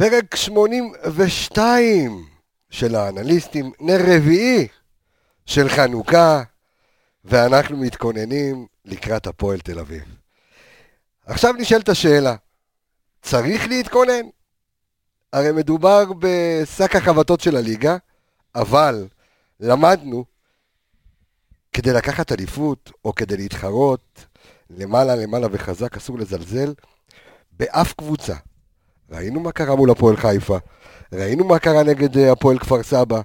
פרק 82 של האנליסטים, נר רביעי של חנוכה, ואנחנו מתכוננים לקראת הפועל תל אביב. עכשיו נשאלת השאלה, צריך להתכונן? הרי מדובר בשק החבטות של הליגה, אבל למדנו, כדי לקחת אליפות, או כדי להתחרות למעלה למעלה וחזק, אסור לזלזל באף קבוצה. ראינו מה קרה מול הפועל חיפה, ראינו מה קרה נגד אה, הפועל כפר סבא,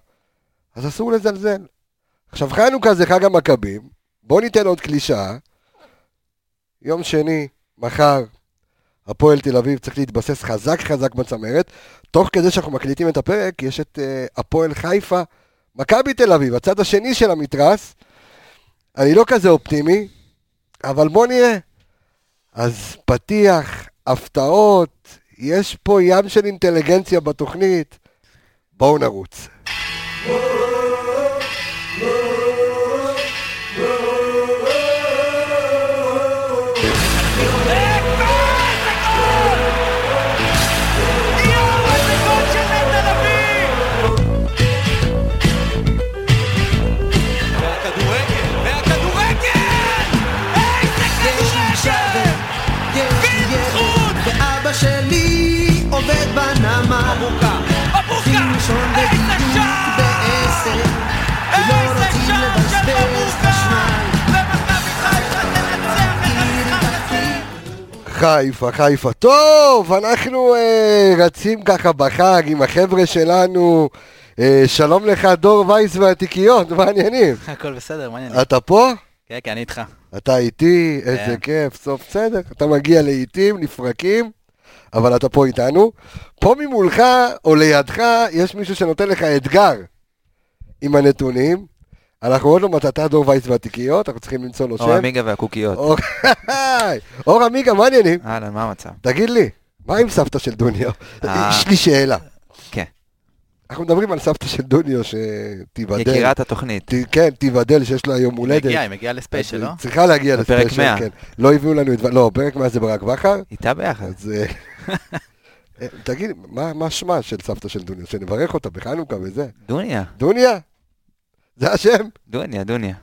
אז אסור לזלזל. עכשיו חנוכה זה חג המכבים, בואו ניתן עוד קלישאה. יום שני, מחר, הפועל תל אביב צריך להתבסס חזק חזק בצמרת. תוך כדי שאנחנו מקליטים את הפרק, יש את uh, הפועל חיפה, מכבי תל אביב, הצד השני של המתרס. אני לא כזה אופטימי, אבל בוא נראה. אז פתיח, הפתעות, יש פה ים של אינטליגנציה בתוכנית. בואו נרוץ. חיפה, חיפה. טוב, אנחנו אה, רצים ככה בחג עם החבר'ה שלנו. אה, שלום לך, דור וייס והתיקיות, מה העניינים? הכל בסדר, מה העניינים? אתה פה? כן, כן, אני איתך. אתה איתי, איזה כן. כיף, סוף בסדר. אתה מגיע לעיתים, נפרקים, אבל אתה פה איתנו. פה ממולך או לידך יש מישהו שנותן לך אתגר עם הנתונים. אנחנו עוד לא מטאטא דור וייס והתיקיות, אנחנו צריכים למצוא לו אור שם. עמיגה והקוקיות. אור- אור עמיגה, מה העניינים? אהלן, מה המצב? תגיד לי, מה עם סבתא של דוניו? אה. יש לי שאלה. כן. אנחנו מדברים על סבתא של דוניו שתיבדל. יקירת התוכנית. ת- כן, תיבדל, שיש לה יום היא הולדת. מגיעה, היא מגיעה לספיישל, לא? צריכה להגיע לספיישל, 100. כן. לא הביאו לנו את... לא, פרק 100 זה ברק בכר, איתה ביחד. אז... אה, אה, תגיד, מה מה שמה של סבתא של דוניו? שנברך אותה בחנוכה וזה. דוניה, דוניה? זה השם? דוניה, דוניה.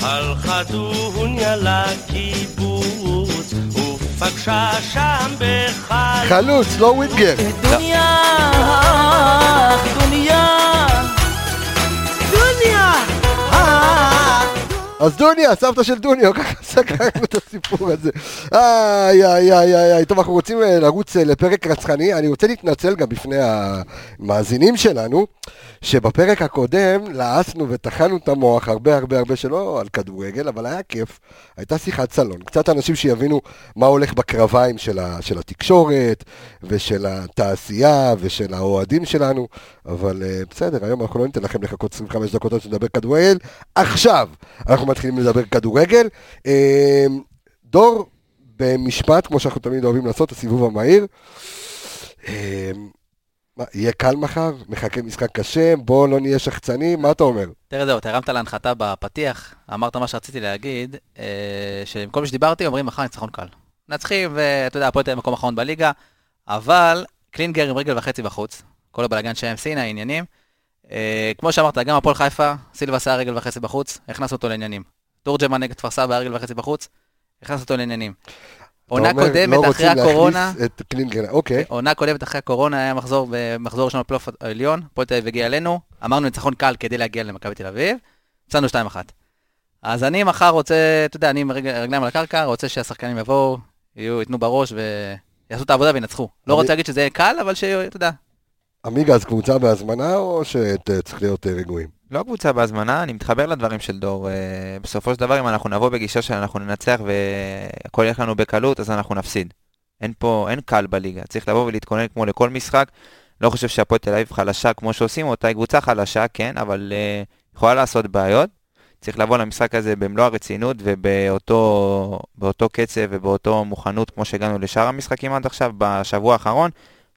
הלכה דוניה לקיבוץ, ופגשה שם בחל... חלוץ, לא ווינגר. דוניה, דוניה, דוניה, אז דוניה, סבתא של דוניו, ככה סגרנו את הסיפור הזה. איי, איי, איי, איי. טוב, אנחנו רוצים אה, לרוץ אה, לפרק רצחני. אני רוצה להתנצל גם בפני המאזינים שלנו, שבפרק הקודם לעסנו וטחנו את המוח הרבה הרבה הרבה שלא על כדורגל, אבל היה כיף. הייתה שיחת סלון. קצת אנשים שיבינו מה הולך בקרביים של, ה, של התקשורת, ושל התעשייה, ושל האוהדים שלנו. אבל אה, בסדר, היום אנחנו לא ניתן לכם לחכות 25 דקות עד שנדבר כדורגל. עכשיו אנחנו מתחילים לדבר כדורגל. אה, דור, במשפט, כמו שאנחנו תמיד אוהבים לעשות, הסיבוב המהיר. מה, יהיה קל מחר? מחכה משחק קשה? בוא לא נהיה שחצנים? מה אתה אומר? תראה, זהו, אתה הרמת להנחתה בפתיח, אמרת מה שרציתי להגיד, שעם כל מי שדיברתי אומרים מחר ניצחון קל. מנצחים, ואתה יודע, הפועל אביב מקום אחרון בליגה, אבל קלינגר עם רגל וחצי בחוץ, כל הבלאגן שהיה עם סינה, העניינים. אה, כמו שאמרת, גם הפועל חיפה, סילבס היה רגל וחצי בחוץ, הכנס אותו לעניינים. תורג'מן נגד כפר סבא היה רגל וחצי בחוץ, הכנס אותו לעניינים. עונה קודמת, לא אחרי הקורונה, את קלינגר, אוקיי. עונה קודמת אחרי הקורונה היה מחזור, במחזור ראשון בפלייאוף העליון, הפועל תל אביב הגיע אלינו, אמרנו ניצחון קל כדי להגיע למכבי תל אביב, יצאנו 2-1. אז אני מחר רוצה, אתה יודע, אני עם רגל- רגליים על הקרקע, רוצה שהשחקנים יבואו, יהיו, ייתנו בראש ויעשו את העבודה וינצחו. לא רוצה להגיד שזה יהיה קל, אבל שיהיו, אתה יודע. עמיגה, קבוצה בהזמנה, או שצריך להיות אה, רגועים? לא קבוצה בהזמנה, אני מתחבר לדברים של דור. אה, בסופו של דבר, אם אנחנו נבוא בגישה שאנחנו ננצח והכל ילך לנו בקלות, אז אנחנו נפסיד. אין פה, אין קל בליגה. צריך לבוא ולהתכונן כמו לכל משחק. לא חושב שהפועל תל אביב חלשה כמו שעושים אותה, היא קבוצה חלשה, כן, אבל אה, יכולה לעשות בעיות. צריך לבוא למשחק הזה במלוא הרצינות ובאותו באותו קצב ובאותו מוכנות כמו שהגענו לשאר המשחקים עד עכשיו בשבוע האחרון.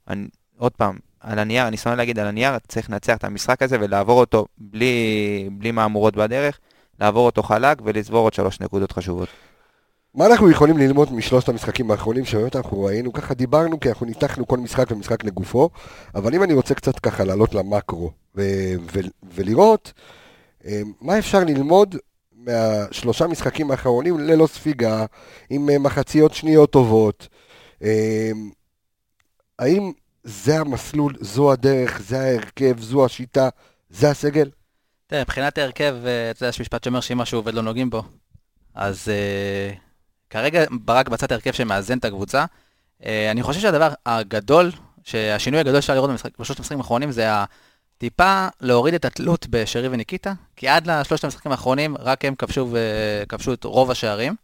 אני, עוד פעם, על הנייר, אני שונא להגיד על הנייר, צריך לנצח את המשחק הזה ולעבור אותו בלי, בלי מהמורות בדרך, לעבור אותו חלק ולצבור עוד שלוש נקודות חשובות. מה אנחנו יכולים ללמוד משלושת המשחקים האחרונים שבאמת אנחנו ראינו, ככה דיברנו, כי אנחנו ניתחנו כל משחק ומשחק לגופו, אבל אם אני רוצה קצת ככה לעלות למקרו ו- ו- ולראות אה, מה אפשר ללמוד מהשלושה משחקים האחרונים ללא ספיגה, עם אה, מחציות שניות טובות, אה, האם זה המסלול, זו הדרך, זה ההרכב, זו השיטה, זה הסגל? תראה, מבחינת ההרכב, אה, אתה יודע, יש משפט שאומר שאם משהו עובד לא נוגעים בו. אז אה, כרגע ברק בצד ההרכב שמאזן את הקבוצה. אה, אני חושב שהדבר הגדול, שהשינוי הגדול שאפשר לראות בשלושת המשחקים האחרונים זה הטיפה להוריד את התלות בשרי וניקיטה, כי עד לשלושת המשחקים האחרונים רק הם כבשו, ו... כבשו את רוב השערים.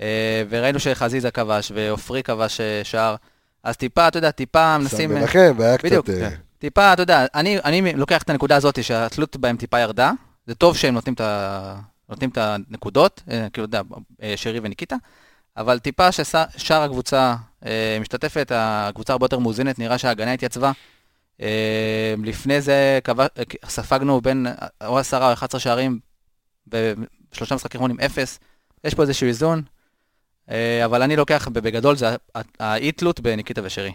אה, וראינו שחזיזה כבש ועופרי כבש שער. אז טיפה, אתה יודע, טיפה מנסים... שם מנחם, והיה בדיוק, קצת... אה, טיפה, אתה יודע, אני, אני לוקח את הנקודה הזאת שהתלות בהם טיפה ירדה, זה טוב שהם נותנים את, ה, נותנים את הנקודות, אה, כאילו, אתה יודע, אה, שרי וניקיטה, אבל טיפה ששאר הקבוצה אה, משתתפת, הקבוצה הרבה יותר מאוזנת, נראה שההגנה התייצבה. אה, לפני זה אה, ספגנו בין אה, או 10 או 11 שערים בשלושה משחקים אחרונים אפס, יש פה איזשהו איזון, אה, אבל אני לוקח בגדול זה האי-תלות בניקיטה ושרי.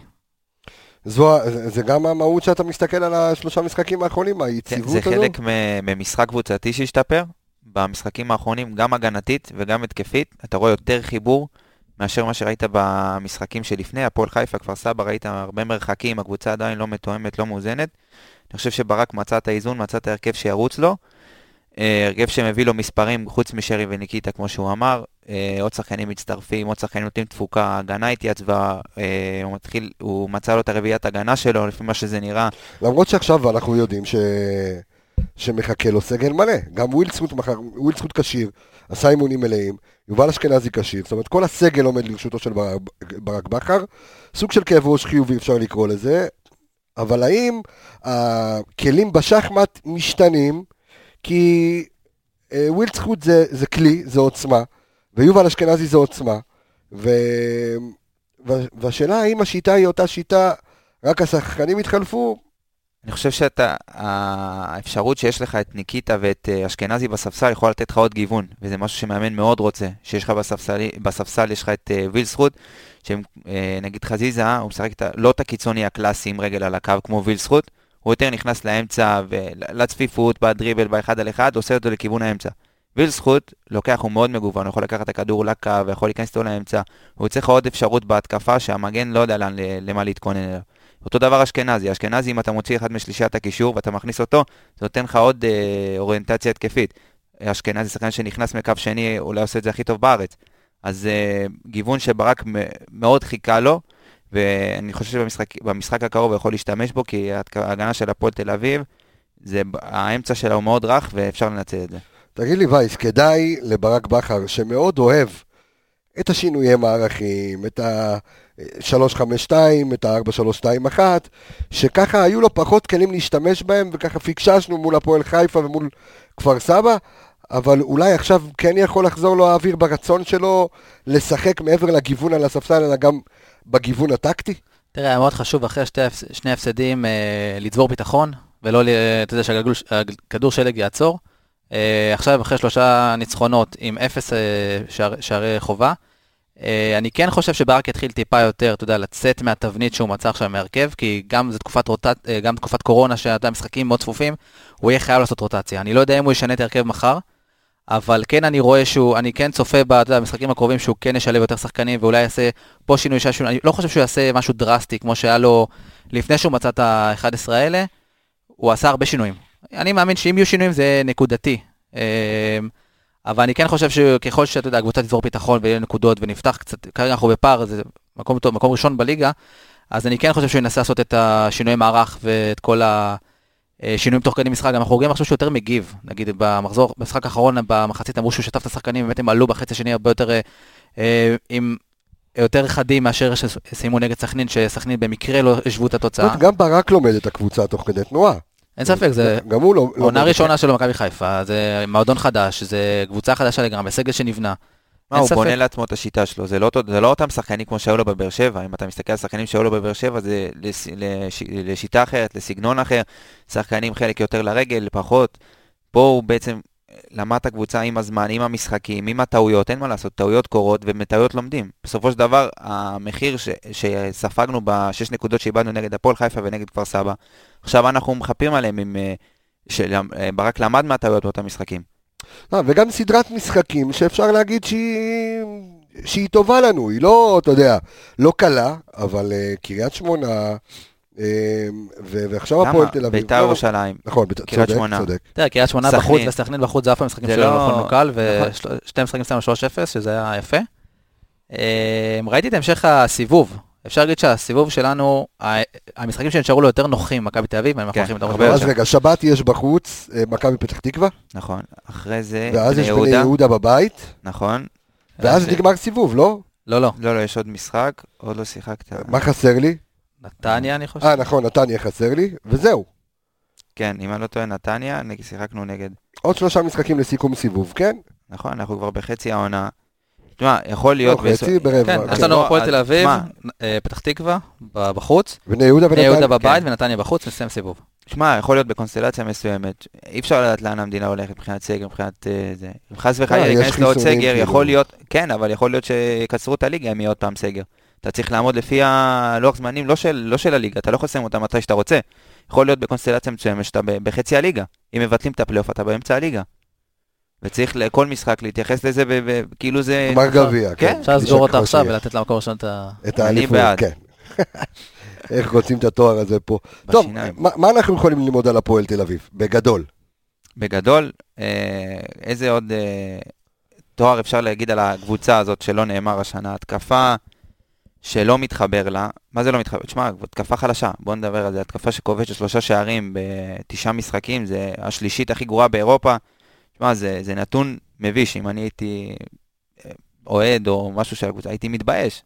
זו, זה זה גם המהות שאתה מסתכל על השלושה משחקים האחרונים, כן, היציבות זה הזו? חלק מ- ממשחק קבוצתי שהשתפר. במשחקים האחרונים, גם הגנתית וגם התקפית, אתה רואה יותר חיבור מאשר מה שראית במשחקים שלפני. הפועל חיפה, כפר סבא, ראית הרבה מרחקים, הקבוצה עדיין לא מתואמת, לא מאוזנת. אני חושב שברק מצא את האיזון, מצא את ההרכב שירוץ לו. אה, הרכב שמביא לו מספרים חוץ משרי וניקיטה, כמו שהוא אמר. אה, עוד שחקנים מצטרפים, עוד שחקנים נותנים תפוקה, ההגנה התייצבה, אה, הוא מתחיל, הוא מצא לו את הרביעיית הגנה שלו, לפי מה שזה נראה. למרות שעכשיו אנחנו יודעים ש... שמחכה לו סגל מלא. גם ווילדסקוט מחר, ווילדסקוט כשיר, עשה אימונים מלאים, יובל אשכנזי כשיר, זאת אומרת כל הסגל עומד לרשותו של ברק, ברק בכר, סוג של כאב ראש חיובי אפשר לקרוא לזה, אבל האם הכלים בשחמט משתנים, כי אה, ווילדסקוט זה, זה כלי, זה עוצמה, ויובל אשכנזי זה עוצמה, ו... וה- והשאלה האם השיטה היא אותה שיטה, רק השחקנים התחלפו, אני חושב שאתה, האפשרות שיש לך את ניקיטה ואת אה, אשכנזי בספסל יכולה לתת לך עוד גיוון, וזה משהו שמאמן מאוד רוצה, שיש לך בספסל, בספסל יש לך את אה, וילסחוט, שנגיד חזיזה, הוא משחק לא את הקיצוני הקלאסי עם רגל על הקו כמו וילסחוט, הוא יותר נכנס לאמצע ולצפיפות, בדריבל, באחד על אחד, עושה אותו לכיוון האמצע. וילסחוט, לוקח, הוא מאוד מגוון, הוא יכול לקחת את הכדור לקו, ויכול להיכנס איתו לאמצע, הוא צריך עוד אפשרות בהתקפה שהמגן לא יודע לאן, למה להתכונן אליו. אותו דבר אשכנזי, אשכנזי אם אתה מוציא אחד משלישיית הקישור ואתה מכניס אותו, זה נותן לך עוד אה, אוריינטציה התקפית. אשכנזי שחקן שנכנס מקו שני, אולי עושה את זה הכי טוב בארץ. אז אה, גיוון שברק מאוד חיכה לו, ואני חושב שבמשחק במשחק הקרוב הוא יכול להשתמש בו, כי ההגנה של הפועל תל אביב, זה, האמצע שלה הוא מאוד רך ואפשר לנצל את זה. תגיד לי וייס, כדאי לברק בכר, שמאוד אוהב את השינויי מערכים, את ה-352, את ה-4321, שככה היו לו פחות כלים להשתמש בהם, וככה פיקששנו מול הפועל חיפה ומול כפר סבא, אבל אולי עכשיו כן יכול לחזור לו האוויר ברצון שלו לשחק מעבר לגיוון על הספסל, אלא גם בגיוון הטקטי? תראה, היה מאוד חשוב אחרי שתי, שני הפסדים אה, לצבור ביטחון, ולא, אתה יודע, שהכדור שלג יעצור. אה, עכשיו, אחרי שלושה ניצחונות עם אפס אה, שער, שערי חובה, אה, אני כן חושב שברק יתחיל טיפה יותר, אתה יודע, לצאת מהתבנית שהוא מצא עכשיו מהרכב, כי גם זו תקופת, רוטט, גם תקופת קורונה, יודע, משחקים מאוד צפופים, הוא יהיה חייב לעשות רוטציה. אני לא יודע אם הוא ישנה את ההרכב מחר, אבל כן אני רואה שהוא, אני כן צופה במשחקים הקרובים שהוא כן ישלב יותר שחקנים ואולי יעשה פה שינוי ששינוי, אני לא חושב שהוא יעשה משהו דרסטי כמו שהיה לו לפני שהוא מצא את ה-11 האלה, הוא עשה הרבה שינויים. אני מאמין שאם יהיו שינויים זה נקודתי. אמ, אבל אני כן חושב שככל שאתה יודע, הקבוצה תצבור ביטחון ויהיה נקודות ונפתח קצת, כרגע אנחנו בפער, זה מקום טוב, מקום ראשון בליגה, אז אני כן חושב שהוא ינסה לעשות את השינוי מערך ואת כל השינויים תוך כדי משחק, אנחנו רואים עכשיו שהוא יותר מגיב, נגיד במחזור, במשחק האחרון במחצית אמרו שהוא שטף את השחקנים, באמת הם עלו בחצי השני הרבה יותר, אה, אה, עם יותר חדים מאשר שסיימו נגד סכנין, שסכנין במקרה לא השוו את התוצאה. גם ברק לומד את הקבוצה תוך כדי תנועה. אין ספק, זה גם הוא לא... לא עונה. ראשונה שלו במכבי חיפה, זה מועדון חדש, זה קבוצה חדשה לגמרי, סגל שנבנה. מה, הוא ספק. בונה לעצמו את השיטה שלו, זה לא, זה לא אותם שחקנים כמו שהיו לו בבאר שבע, אם אתה מסתכל על שחקנים שהיו לו בבאר שבע זה לש, לש, לשיטה אחרת, לסגנון אחר, שחקנים חלק יותר לרגל, פחות. פה הוא בעצם למד את הקבוצה עם הזמן, עם המשחקים, עם הטעויות, אין מה לעשות, טעויות קורות ומטעויות לומדים. בסופו של דבר, המחיר ש, שספגנו בשש נקודות שאיבדנו נגד הפועל חיפה ונגד כפר סבא, עכשיו אנחנו מחפים עליהם עם... אה, שברק למד מהטעויות באותם משחקים. אה, וגם סדרת משחקים שאפשר להגיד שהיא, שהיא טובה לנו, היא לא, אתה יודע, לא קלה, אבל uh, קריית שמונה, ועכשיו הפועל תל אביב. ביתר לא, ירושלים. נכון, קריית צודק, שמונה. צודק. תראה, קריית שמונה. בחוץ וסכנין בחוץ זה אף פעם משחקים זה שלא לא- יכולנו קל, נכון. ושתי משחקים סיימנו 3-0, שזה היה יפה. אה, ראיתי את המשך הסיבוב. אפשר להגיד שהסיבוב שלנו, המשחקים שנשארו לו יותר נוחים, מכבי תל אביב, אנחנו כן, הולכים יותר הרבה טוב. אז רגע, שבת יש בחוץ, אה, מכבי פתח תקווה, נכון. אחרי זה, ואז בני יש בני יהודה, יהודה בבית, נכון. ואז זה- נגמר סיבוב, לא? לא, לא, לא, לא, יש עוד משחק, עוד לא שיחקת. מה חסר לי? נתניה אני חושב. אה, נכון, נתניה חסר לי, וזהו. כן, אם אני לא טועה, נתניה, שיחקנו נגד... עוד שלושה משחקים לסיכום סיבוב, כן? נכון, אנחנו כבר בחצי העונה. תשמע, יכול להיות... לא, חצי ברבע. כן. יש לנו לא, הפועל תל אביב, אה, פתח תקווה, בחוץ, בני יהודה בני ונתניה. יהודה בבית כן. ונתניה בחוץ, נסיים סיבוב. שמע, יכול להיות בקונסטלציה מסוימת, אי אפשר לדעת לאן המדינה הולכת מבחינת סגר, מבחינת אה, זה. אם חס וחלילה אה, יש ייכנס לעוד סגר, כאילו. יכול להיות, כן, אבל יכול להיות שיקצרו את הליגה אם יהיה עוד פעם סגר. אתה צריך לעמוד לפי הלוח זמנים, לא של, לא של הליגה, אתה לא יכול לסיים אותה מתי שאתה רוצה. יכול להיות בקונסטלציה מסוימת שאתה בחצי הליגה. אם מבטלים את הפלייאוף, אתה באמצע הליגה. וצריך לכל משחק להתייחס לזה ב- ב- כאילו זה... גמר גביע, כן. כן. אפשר לסגור אותה עכשיו. ולתת למקום ראשון את ה... את אני האליפות, בעד. כן. איך רוצים את התואר הזה פה. טוב, מה אנחנו יכולים ללמוד על הפועל תל אביב? בגדול. בגדול, אה, איזה עוד אה, תואר אפשר להגיד על הקבוצה הזאת שלא נאמר השנה? התקפה שלא מתחבר לה, מה זה לא מתחבר? תשמע, התקפה חלשה, בוא נדבר על זה, התקפה שכובשת שלושה שערים בתשעה משחקים, זה השלישית הכי גרועה באירופה. תשמע, זה, זה נתון מביש, אם אני הייתי אה, אוהד או משהו של הקבוצה, הייתי מתבייש.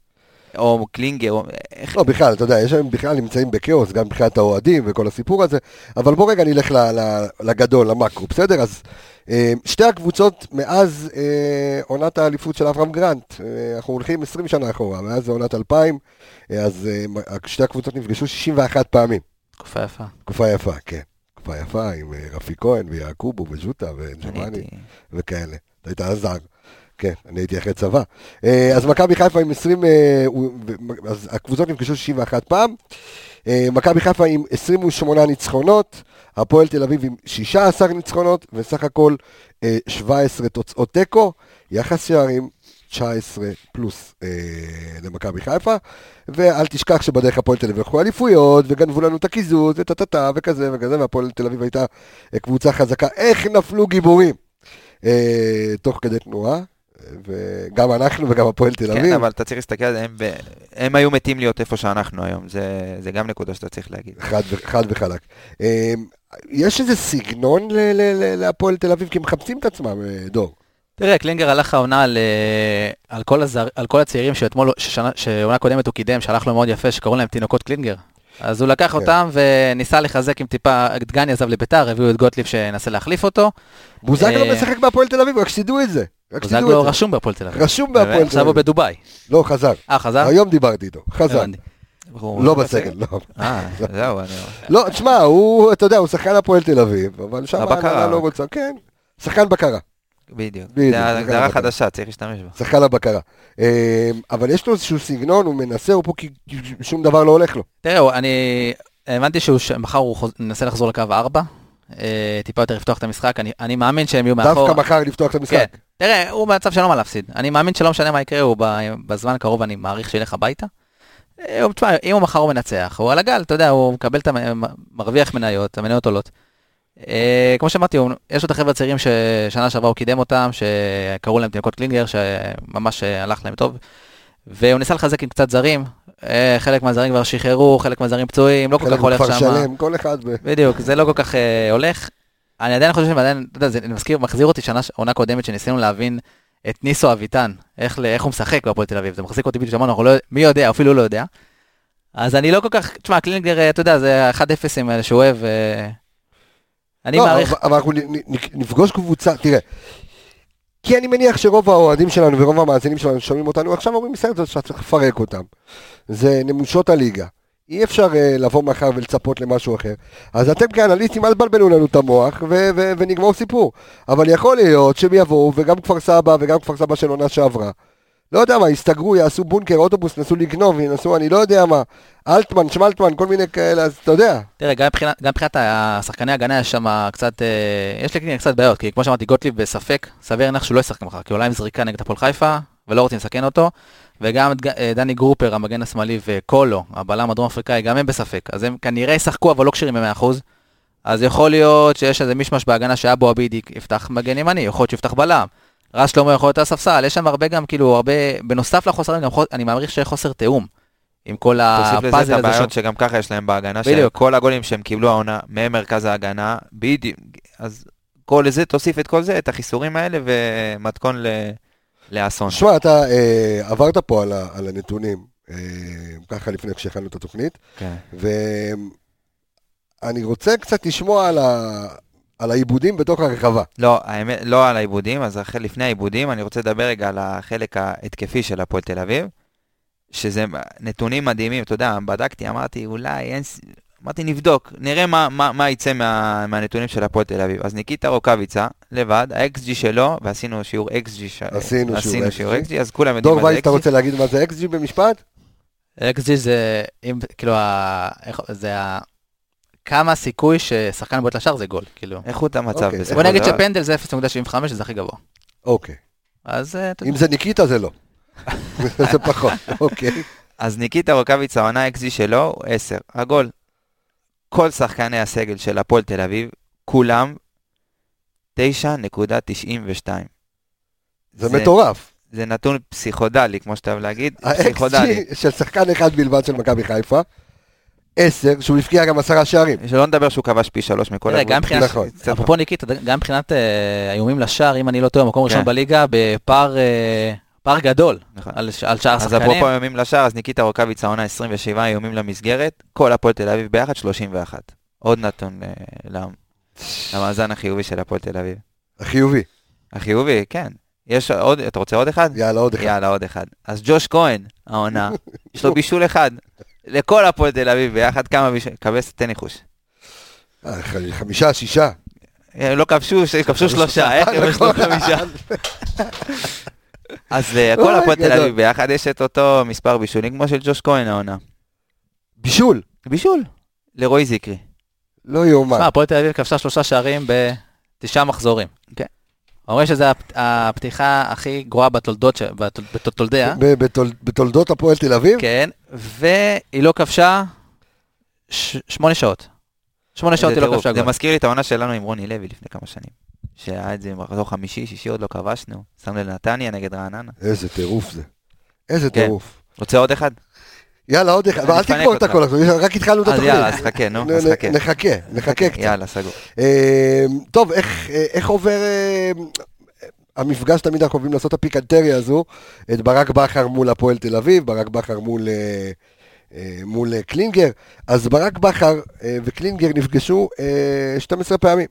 או קלינגר, או... איך... לא, בכלל, אתה יודע, יש להם בכלל נמצאים בכאוס, גם מבחינת האוהדים וכל הסיפור הזה, אבל בוא רגע נלך ל- ל- לגדול, למקרו, בסדר? אז אה, שתי הקבוצות מאז אה, עונת האליפות של אברהם גרנט, אה, אנחנו הולכים 20 שנה אחורה, מאז זה עונת 2000, אה, אז שתי הקבוצות נפגשו 61 פעמים. תקופה יפה. תקופה יפה, כן. תקופה יפה עם רפי כהן ויעקובו וז'וטה אני וג'מאני הייתי... וכאלה. אתה היית אז זר. כן, אני הייתי אחרי צבא. אה, אז מכבי חיפה עם 20, אה, אז הקבוצות נפגשו 61 פעם. אה, מכבי חיפה עם 28 ניצחונות, הפועל תל אביב עם 16 ניצחונות, וסך הכל אה, 17 תוצאות תיקו, יחס שערים 19 פלוס למכבי חיפה, ואל תשכח שבדרך הפועל תל אביב לקחו אליפויות, וגנבו לנו את הקיזוז, וטה-טה-טה, וכזה וכזה, והפועל תל אביב הייתה קבוצה חזקה. איך נפלו גיבורים? תוך כדי תנועה, וגם אנחנו וגם הפועל תל אביב. כן, אבל אתה צריך להסתכל על זה, הם, היו מתים להיות איפה שאנחנו היום, זה, זה גם נקודה שאתה צריך להגיד. חד, וחלק. אה, יש איזה סגנון ל- ל- ל- להפועל תל אביב, כי הם מחפשים את עצמם, אה, דור. תראה, קלינגר הלך העונה על, אה, על, כל הזר, על כל הצעירים שאתמול, ששנה, שעונה קודמת הוא קידם, שהלך לו מאוד יפה, שקראו להם תינוקות קלינגר. אז הוא לקח כן. אותם וניסה לחזק עם טיפה, דגני עזב לביתר, הביאו את גוטליב שינסה להחליף אותו. בוזגלו אה, משחק בהפועל תל אביב, רק שתדעו את זה. בוזגלו. רשום בהפועל תל אביב. רשום בהפועל תל עכשיו הוא אביב. בדובאי. לא, חזר. אה, חזר? היום דיברתי איתו, חזר. הוא לא בסגל, לא. אה, זהו, אני... לא, תשמע, הוא, אתה יודע, הוא שחקן הפועל תל אביב, אבל שם הבקרה ההנהלה לא. רוצה, כן. שחקן בקרה, בדיוק. בדיוק, זה הגדרה חדשה, צריך להשתמש בה. שחקן הבקרה. אה, אבל יש לו איזשהו סגנון, הוא מנסה, הוא פה כי שום דבר לא הולך לו. תראה, הוא- אני הבנתי שהוא ש- מחר הוא מנסה לחזור לקו 4, טיפה יותר לפתוח את המשחק, אני, אני מאמין שהם יהיו מאחור. דווקא מחר לפתוח את כן, המשחק. תראה, הוא במצב לו מה להפסיד. אני מאמין שלא משנה מה יקרה, הוא בזמן הקרוב אני מעריך שילך הביתה. אה, תשמע, אם הוא מחר הוא מנצח, הוא על הגל, אתה יודע, הוא מקבל את המ... מרוויח מניות, המניות עולות. אה, כמו שאמרתי, יש לו את החבר'ה הצעירים ששנה שעברה הוא קידם אותם, שקראו להם תינוקות קלינגר, שממש אה, הלך להם טוב. והוא ניסה לחזק עם קצת זרים, אה, חלק מהזרים כבר שחררו, חלק מהזרים פצועים, לא כל חלק כך הולך שם. שלם, כל אחד ב... בדיוק, זה לא כל כך אה, הולך. אני עדיין חושב שעדיין, אתה יודע, זה מזכיר, מחזיר אותי שנה, עונה קודמת שניסינו להבין את ניסו אביטן, איך, איך הוא משחק בהפועל תל אביב, זה מחזיק אותי בדיוק אנחנו לא, מי יודע, אפילו לא יודע. אז אני לא כל כך, תשמע, קלינגר, אתה יודע, זה ה-1-0 האלה שהוא אוהב, אה, אני לא, מעריך, אבל- אנחנו נפגוש קבוצה, תראה, כי אני מניח שרוב האוהדים שלנו ורוב המאזינים שלנו שומעים אותנו עכשיו אומרים בסדר, שאתה צריך לפרק אותם. זה נמושות הליגה. אי אפשר אה, לבוא מחר ולצפות למשהו אחר. אז אתם כאנליסטים אל תבלבלו לנו את המוח ו- ו- ונגמור סיפור. אבל יכול להיות שהם יבואו, וגם כפר סבא וגם כפר סבא של עונה שעברה. לא יודע מה, יסתגרו, יעשו בונקר, אוטובוס, נסו לגנוב, ינסו, אני לא יודע מה, אלטמן, שמלטמן, כל מיני כאלה, אז אתה יודע. תראה, גם מבחינת- השחקני ההגנה יש שם קצת, אה, יש לקלינגר קצת בעיות, כי כמו שאמרתי, גוטליב בספק, סביר להניח שהוא לא ישחק מחר, כי אולי עם זריקה נגד הפועל חיפה, ולא רוצים לסכן אותו, וגם אה, דני גרופר, המגן השמאלי, וקולו, הבלם הדרום אפריקאי, גם הם בספק, אז הם כנראה ישחקו, אבל לא כשירים ב-100%. אז יכול להיות שיש איזה מישמש בהגנה שאבו עביד יפתח מגן ימני, יכול להיות שיפתח בלם. רז שלמה יכול להיות הספסל, יש שם הרבה גם, כאילו, הרבה, בנוסף לחוסרים, גם חוס- אני מעריך שיש חוסר תיאום. עם כל תוסיף לזה את הפאזל הזה. הבעיות שם. שגם ככה יש להם בהגנה, בדיוק. שכל הגולים שהם קיבלו העונה ממרכז ההגנה, בדיוק, אז כל זה, תוסיף את כל זה, את החיסורים האלה, ומתכון ל- לאסון. שמע, אתה אה, עברת פה על, ה- על הנתונים, אה, ככה לפני כשהכנו את התוכנית, כן. ואני רוצה קצת לשמוע על, ה... על העיבודים בתוך הרחבה. לא, האמת, לא על העיבודים, אז אחרי, לפני העיבודים, אני רוצה לדבר רגע על החלק ההתקפי של הפועל תל אביב, שזה נתונים מדהימים, אתה יודע, בדקתי, אמרתי, אולי אין... אמרתי, נבדוק, נראה מה, מה, מה יצא מה, מהנתונים של הפועל תל אביב. אז ניקיטה רוקאביצה, לבד, ה-XG שלו, ועשינו שיעור XG, ש... עשינו עשינו XG. שיעור XG, אז כולם יודעים דור מה זה וייס, אתה XG. רוצה להגיד מה זה XG במשפט? XG זה, אם, כאילו, ה, זה ה... כמה סיכוי ששחקן בועט לשער זה גול, כאילו. איכות המצב. אוקיי, בסופו בוא נגיד. שפנדל זה 0.75, שזה הכי גבוה. אוקיי. אז אה, אתה יודע. אם זה ניקיטה זה לא. זה פחות, אוקיי. אז ניקיטה רוקאביצה, העונה XG שלו הוא 10. הגול. כל שחקני הסגל של הפועל תל אביב, כולם 9.92. זה מטורף. זה נתון פסיכודלי, כמו שאתה אוהב להגיד, פסיכודלי. של שחקן אחד בלבד של מכבי חיפה, 10, שהוא הבקיע גם עשרה שערים. שלא נדבר שהוא כבש פי שלוש מכל מבחינת, נכון. אפרופו ניקיטה, גם מבחינת אה, האיומים לשער, אם אני לא טועה, מקום ראשון כן. בליגה, בפער אה, פער גדול נכון. על שאר אז השחקנים. אפרופו איומים לשער, אז ניקיטה רוקאביצה עונה 27 איומים למסגרת, כל הפועל תל אביב ביחד 31. עוד נתון אה, למ- למאזן החיובי של הפועל תל אביב. החיובי. החיובי, כן. יש עוד, אתה רוצה עוד אחד? יאללה, עוד אחד. יאללה, עוד אחד. אז ג'וש כהן, העונה, יש לו בישול אחד. לכל הפועל תל אביב ביחד, כמה בישול, קבס, תן ניחוש. אה, חמישה, שישה. אה, לא כבשו, כבשו שלושה, איך הם יש לו. חמישה? אז אה, כל אוי, הפועל תל. אביב ביחד יש את אותו מספר בישולים כמו של ג'וש כהן העונה. בישול. בישול, לרועי זיקרי. לא יאומן. שמע, הפועל תל אביב כבשה שלושה שערים בתשעה מחזורים. כן. אומרים שזו הפ- הפתיחה הכי גרועה בתולדות, בתולדיה, בתולדות הפועל תל אביב? כן, והיא לא כבשה שמונה שעות. שמונה שעות זה היא לא. כבשה זה גול. מזכיר לי את העונה שלנו עם רוני לוי לפני כמה שנים. שהיה את זה במחזור חמישי, שישי עוד לא כבשנו. שמנו לנתניה נגד רעננה. איזה טירוף זה. איזה כן. טירוף. רוצה עוד אחד? יאללה, עוד אחד. אפנק תגמור את. הכל עכשיו, רק התחלנו את אז התוכנית. יאללה, אז חכה, נו, אז חכה. נחכה, נחכה קצת. יאללה, סגור. אה, טוב, איך, אה, עובר אה, המפגש, תמיד אנחנו אוהבים לעשות הפיקנטריה הזו, את ברק בכר מול הפועל תל אביב, ברק בכר מול, אה, אה, מול אה, קלינגר, אז ברק בכר אה, וקלינגר נפגשו אה, 12 פעמים.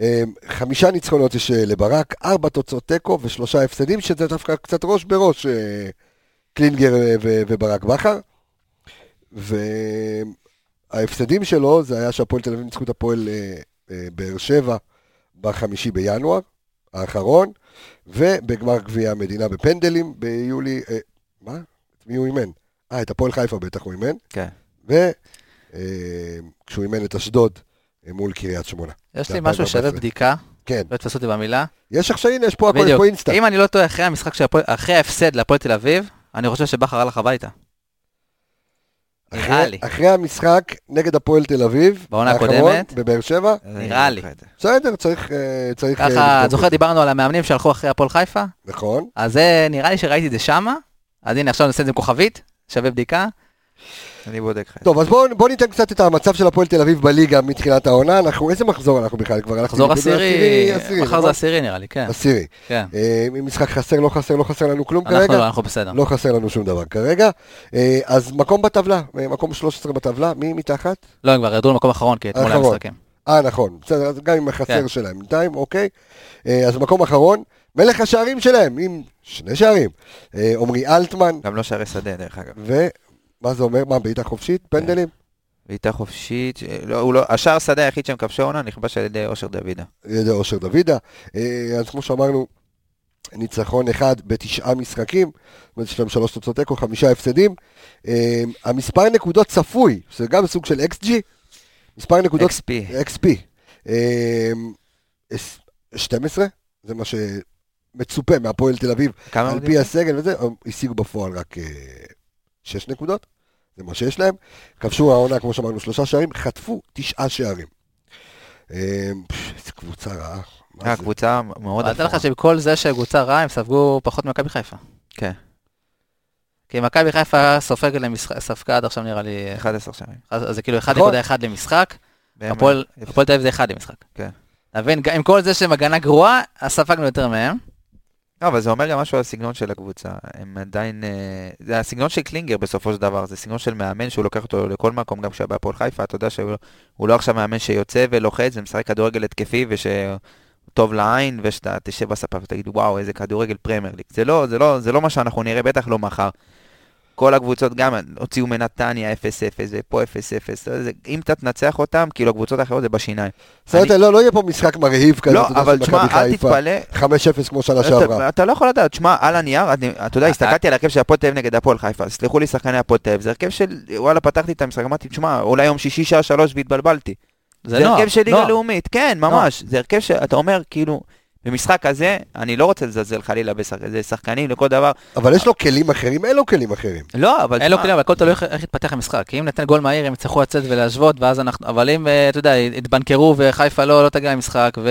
אה, חמישה ניצחונות יש אה, לברק, ארבע תוצאות תיקו ושלושה הפסדים, שזה דווקא קצת ראש בראש אה, קלינגר וברק בכר. וההפסדים שלו זה היה שהפועל תל אביב ניצחו את הפועל אה, אה, באר שבע בחמישי בינואר האחרון, ובגמר גביע המדינה בפנדלים ביולי, אה, מה? את מי הוא אימן? אה, את הפועל חיפה בטח הוא אימן, כן. וכשהוא אימן את אשדוד מול קריית שמונה. יש לי משהו שווה בדיקה, כן, לא תתפסו אותי במילה. יש עכשיו, הנה, יש פה הכל, יש. פה אינסטה. אם אני לא טועה, אחרי המשחק של הפועל, אחרי ההפסד להפועל תל אביב, אני חושב שבכר הלך הביתה. נראה אחרי- לי. אחרי המשחק נגד הפועל תל אביב, בעונה הקודמת. בבאר שבע, נראה לי. בסדר, צריך... אה, אה, ככה, לבדוק זוכר. דיברנו על המאמנים שהלכו אחרי הפועל חיפה? נכון. אז נראה לי שראיתי את זה שמה. אז הנה, עכשיו נעשה את זה עם כוכבית, שווה בדיקה. אני בודק לך. טוב, אז בואו בוא ניתן קצת את המצב של הפועל תל אביב בליגה מתחילת העונה. אנחנו, איזה מחזור אנחנו בכלל? כבר. מחזור עשירי, מחר זה נכון? עשירי נראה לי, כן. עשירי. כן. אה, משחק חסר, לא חסר, לא חסר לנו כלום אנחנו כרגע. לא, אנחנו בסדר. לא חסר לנו שום דבר כרגע. אה, אז מקום בטבלה, אה, מקום 13 בטבלה, מי מתחת? לא, הם כבר ירדו למקום אחרון, כי אתמול היה. משחקים. אה, נכון, בסדר, אז גם עם החסר כן. שלהם בינתיים, אוקיי. אה, אז מקום אחרון, מלך השערים שלהם, עם שני שערים. אה, עמרי אלטמן, גם לא שערי שדה, דרך אגב. מה זה אומר? מה, בעיטה חופשית? פנדלים? בעיטה חופשית, לא, הוא לא, השער השדה היחיד שהם כבשו עונה נכבש על ידי אושר דוידה. על ידי אושר דוידה. אה, אז כמו שאמרנו, ניצחון אחד בתשעה משחקים, זאת אומרת, יש להם שלוש תוצאות תיקו, חמישה הפסדים. אה, המספר נקודות צפוי, שזה גם סוג של XG, מספר נקודות XP. XP. אה, עש- 12, זה מה שמצופה מהפועל תל אביב, על? פי הסגל וזה, השיגו בפועל רק 6 נקודות, זה מה שיש להם. כבשו העונה, כמו שאמרנו, שלושה שערים, חטפו תשעה שערים. אה, פש, איזה קבוצה רעה. מה אה? קבוצה מאוד אבל תדע לך. שבכל זה שקבוצה רעה, הם ספגו פחות ממכבי חיפה. כן, כי מכבי חיפה סופגת למשחק, ספגה עד עכשיו נראה לי, 11 שערים. אז זה כאילו נכון. 1.1 למשחק, והם- הפועל תל אביב זה 1 למשחק. כן. אתה מבין? עם כל זה שהם הגנה גרועה, אז ספגנו יותר מהם. לא, אבל זה אומר גם משהו על הסגנון של הקבוצה. הם עדיין... אה, זה הסגנון של קלינגר בסופו של דבר, זה סגנון של מאמן שהוא לוקח אותו לכל מקום, גם כשהיה בהפועל חיפה, אתה יודע שהוא הוא לא עכשיו מאמן שיוצא ולוחץ ומשחק כדורגל התקפי ושהוא טוב לעין, ושאתה תשב בספה ותגיד וואו איזה כדורגל פרמייר ליג. זה לא, זה לא, זה לא מה שאנחנו נראה, בטח לא מחר. כל הקבוצות גם הוציאו מנתניה 0-0 ופה 0-0, זה- אם אתה תנצח אותם, כאילו הקבוצות האחרות זה בשיניים. אומרת, לא לא יהיה פה משחק מרהיב כזה, לא, אתה יודע, אבל תשמע, אל. תתפלא, 5-0 כמו שנה שעברה. אתה, אתה לא יכול לדעת, שמע, על הנייר, אני, אתה יודע, אה, הסתכלתי על הרכב של הפועל תל אביב נגד הפועל חיפה, סלחו לי שחקני הפועל תל אביב, זה הרכב של, וואלה, פתחתי את המשחק, אמרתי, תשמע, אולי יום שישי שעה שלוש והתבלבלתי. זה זה נוח, הרכב של ליגה נוח. לאומית, כן, ממש, זה הרכב שאתה אומר, כאילו, במשחק הזה, אני לא רוצה לזלזל חלילה בשחקנים, לכל דבר, אבל יש לו כלים אחרים, אין לו כלים אחרים. לא, אבל אין לו כלים, אבל הכל תלוי איך- יתפתח המשחק. כי אם ניתן גול מהיר, הם יצטרכו לצאת ולהשוות, ואז אנחנו... אבל אם, אה, אתה יודע, יתבנקרו וחיפה לא, לא תגיע למשחק, ו...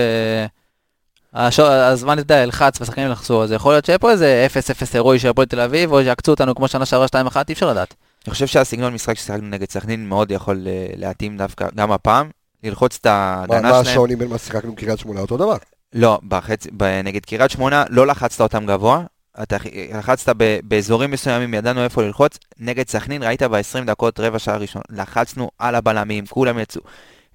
הזמן, אתה יודע, ילחץ והשחקנים ילחצו, אז יכול להיות שיהיה פה איזה 0-0 הירואי של הפועל תל אביב, או שיעקצו אותנו כמו שנה שעברה 2-1, אי אפשר לדעת. אני חושב שהסגנון משחק ששיחקנו נגד סכנין מאוד יכול אה, להתאים דווקא, גם הפעם, ללחוץ את מה ההגנה מה שלהם. השוני בין מה ששיחקנו עם קריית שמונה? אותו דבר. לא, בחצי, נגד קריית שמונה לא לחצת אותם גבוה, אתה לחצת ב, באזורים מסוימים, ידענו איפה ללחוץ. נגד סכנין ראית ב-20 דקות, רבע שעה ראשון, לחצנו על הבלמים, כולם יצאו,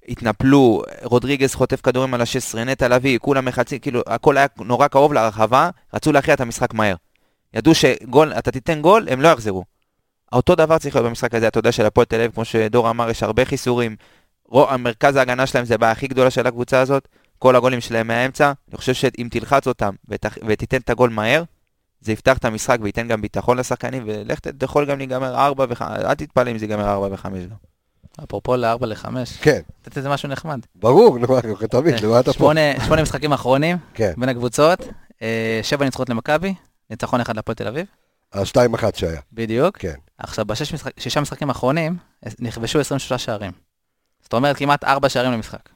התנפלו, רודריגז חוטף כדורים על ה-16, נטע לביא, כולם מחצים, כאילו, הכל היה נורא קרוב לרחבה, רצו להכריע את המשחק מהר. ידעו שגול, אתה תיתן גול, הם לא יחזרו. אותו דבר צריך להיות במשחק הזה, אתה יודע, של הפועל תל אביב, כמו שדור אמר, יש הרבה חיסורים. רו- המרכז ההגנה שלהם זה הבעיה הכי גדולה של הקבוצה הזאת. כל הגולים שלהם מהאמצע, אני חושב שאם תלחץ אותם ות, ותיתן את הגול מהר, זה יפתח את המשחק וייתן גם ביטחון לשחקנים, ולך ת- זה יכול גם להיגמר 4 ו-5, אל תתפלא אם זה ייגמר 4 ו-5 גם. אפרופו ל-4 ל-5, כן, לתת איזה משהו נחמד. ברור, נו, אנחנו תמיד, למה אתה פה? שמונה משחקים אחרונים כן, בין הקבוצות, אה, שבע ניצחונות למכבי, ניצחון אחד להפועל תל אביב, ה-2-1 שהיה, בדיוק. כן. עכשיו, בשישה משחקים האחרונים, אה, נכבשו 23 שערים. זאת אומרת, כמעט 4 שערים למשחק.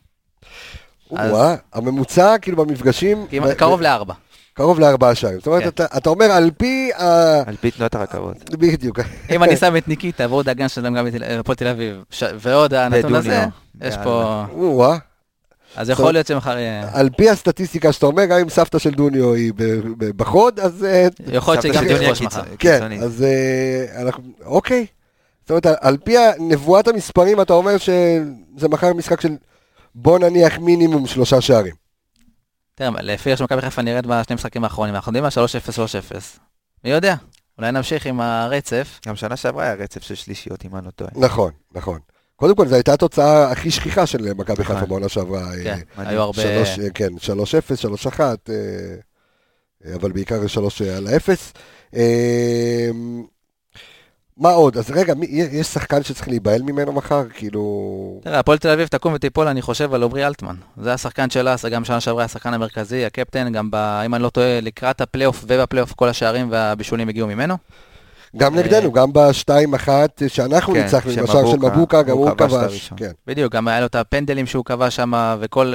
אז- וואה, הממוצע כאילו במפגשים, כמעט- קרוב לארבע. קרוב לארבעה שערים. זאת אומרת, כן. אתה- אתה אומר על פי ה... על פי תנועת הרכבות. בדיוק. אם אני שם את ניקיטה ועוד דאגן שלהם גם הפועל תל אביב, ש- ועוד הנתון הזה. יש. פה... וואה, אז יכול להיות שמחר יהיה... על פי הסטטיסטיקה שאתה אומר, גם אם סבתא של דוניו היא בחוד, אז אה, יכול להיות שגם של דוניה תכבוש מחר. כן. אז אה, אנחנו, אוקיי. זאת אומרת, על פי נבואת המספרים, אתה אומר שזה מחר משחק של בוא נניח מינימום שלושה שערים. תראה, לפי איך שמכבי חיפה נראית בשני משחקים האחרונים, אנחנו יודעים מה 3-0, 3-0. מי יודע? אולי נמשיך עם הרצף. גם שנה שעברה היה רצף של שלישיות, אם אני לא טועה. נכון, נכון. קודם כל, זו הייתה התוצאה הכי שכיחה של מכבי חיפה נכון. בעונה שעברה. אה, כן, מדהים. היו הרבה... שלוש, אה, כן, 3-0, 3-1, אה, אה, אבל בעיקר 3 על האפס. מה עוד? אז רגע, מי- יש שחקן שצריך להיבהל ממנו מחר? כאילו... תראה, הפועל תל אביב תקום ותיפול, אני חושב, על עמרי אלטמן. זה השחקן שלה, זה גם שנה שעברה השחקן המרכזי, הקפטן, גם ב... אם אני לא טועה, לקראת הפלייאוף ובפלייאוף כל השערים והבישולים הגיעו ממנו. גם אה, נגדנו, גם ב-2-1 שאנחנו כן, ניצחנו, השער של מבוקה, גם הוא כבש כבש. כן. בדיוק, גם היה לו את הפנדלים שהוא קבע שם, וכל...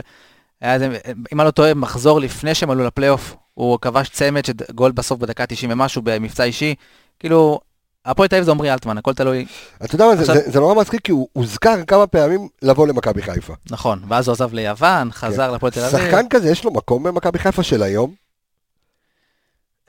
היה איזה, אם אני לא טועה, מחזור לפני שהם עלו לפלייאוף, הוא כבש צמד, של גול בסוף בדקה 90 ומשהו, במבצע אישי. כאילו, הפועל תל אביב זה עמרי אלטמן, הכל תלוי, אתה יודע מה, זה- עכשיו- זה- זה נורא מצחיק, כי הוא הוזכר כמה פעמים לבוא למכבי חיפה. נכון. ואז הוא עזב ליוון, חזר לפועל תל אביב. כן. שחקן כזה, יש לו מקום במכבי חיפה של היום?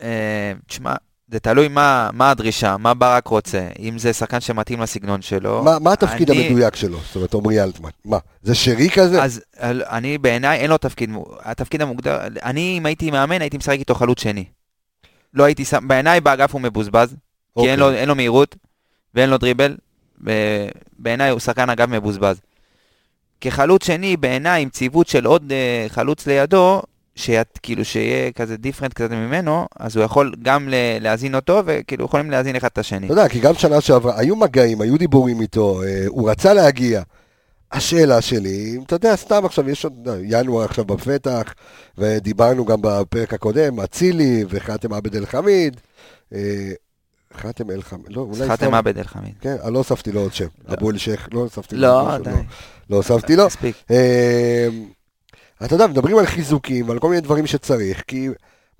אה, תשמע, זה תלוי מה, מה הדרישה, מה ברק רוצה, אם זה שחקן שמתאים לסגנון שלו. מה מה התפקיד אני- המדויק שלו? זאת אומרת, עמרי אלטמן. מה, זה שרי כזה? אז אני בעיניי אין לו תפקיד, התפקיד המוגדר, אני אם הייתי מאמן הייתי משחק איתו חלוץ שני. לא הייתי שם, בעיניי באגף הוא מבוזבז, כי אין לו, אוקיי. אין לו מהירות, ואין לו דריבל, בעיניי הוא שחקן אגב מבוזבז. כחלוץ שני, בעיניי, עם ציוות של עוד אה, חלוץ לידו, שית, כאילו שיהיה כזה דיפרנט קצת ממנו, אז הוא יכול גם להזין אותו, וכאילו יכולים להזין אחד את השני. אתה יודע, כי גם שנה שעברה, היו מגעים, היו דיבורים איתו, אה, הוא רצה להגיע. השאלה שלי, אתה יודע, סתם עכשיו, יש עוד, אה, ינואר עכשיו בפתח, ודיברנו גם בפרק הקודם, אצילי וחאתם עבד אל חמיד. אה, חאתם אל חמיד, לא, אולי חתם עבד אל חמיד. כן, לא הוספתי לו עוד שם. לא. אבו אל-שייח, לא הוספתי לו לא, עוד די. שם, לא הוספתי לו. מספיק. אה, אתה יודע, מדברים על חיזוקים ועל כל מיני דברים שצריך, כי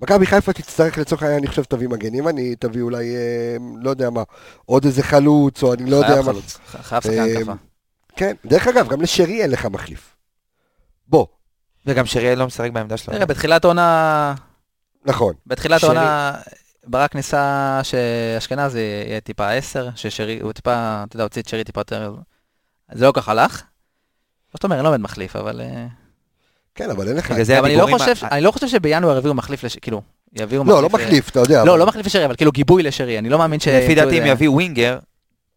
מכבי חיפה תצטרך לצורך העניין, אני חושב, תביא מגן ימני, תביא אולי, אה, לא יודע מה, עוד איזה חלוץ, או אני לא יודע חייב מה. חלוץ, ח- חייב שחקן אה, התקפה. כן, דרך אגב, גם לשרי אין לך מחליף. בוא, וגם שריאל לא משחק בעמדה שלו. תראה, בתחילת העונה, נכון. בתחילת שרי- העונה, ברק ניסה שאשכנזי יהיה טיפה 10, ששרי, הוא טיפה, אתה יודע, הוציא את שרי טיפה יותר, זה לא כל כך הלך. זאת אומרת, אני לא עומד מחליף, אבל... אה, כן, אבל אין לך... בגלל זה אבל אני לא חושב, ה- אני לא חושב שבינואר יביאו מחליף, לש- כאילו, יביאו מחליף... לא, לא מחליף, אתה יודע. לא, אבל- לא מחליף לשרי, אבל כאילו גיבוי לשרי, אני לא מאמין ש... לפי דעתי, אם יביאו ווינגר,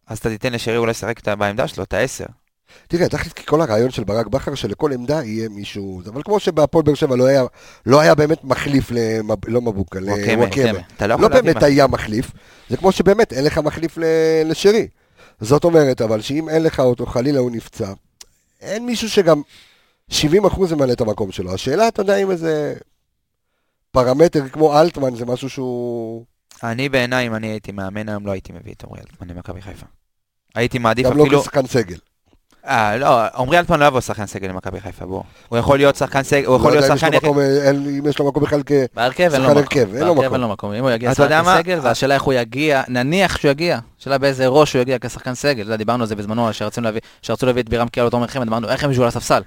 אז אתה תיתן לשרי אולי לשחק בעמדה שלו, את העשר. תראה, תכלס כי כל הרעיון של ברק בכר, שלכל עמדה יהיה מישהו... אבל כמו שבהפועל באר שבע לא היה- לא היה באמת מחליף, למב- לא מבוקה, וואקמה, לוואקמה. לא לא באמת היה מחליף, זה כמו שבאמת אין לך מחליף ל- לשרי. זאת אומרת, אבל שאם אין לך אותו, חלילה הוא נפצע, אין מישהו שגם 70% ממלא את המקום שלו. השאלה, אתה יודע, אם איזה פרמטר כמו אלטמן זה משהו שהוא... אני בעיניי, אם אני הייתי מאמן היום, לא הייתי מביא את עמרי אלטמן למכבי חיפה. הייתי מעדיף גם לא אפילו... כשחקן סגל. אה, לא, עמרי אלטמן לא יבוא שחקן סגל למכבי חיפה, בוא. הוא יכול להיות שחקן סגל, הוא יכול לא להיות שחקן אם יש לו מקום בכלל כ... בהרכב אין לו מקום. בהרכב. אין לו מקום. אם הוא יגיע שחקן? סגל, והשאלה איך הוא יגיע, נניח שהוא יגיע, השאלה באיזה ראש הוא יגיע כשחקן סגל. דיברנו על זה בזמנו, שרצו להביא את בירם קיאל לתומר חמד, אמרנו איך הם ישבו על הספסל.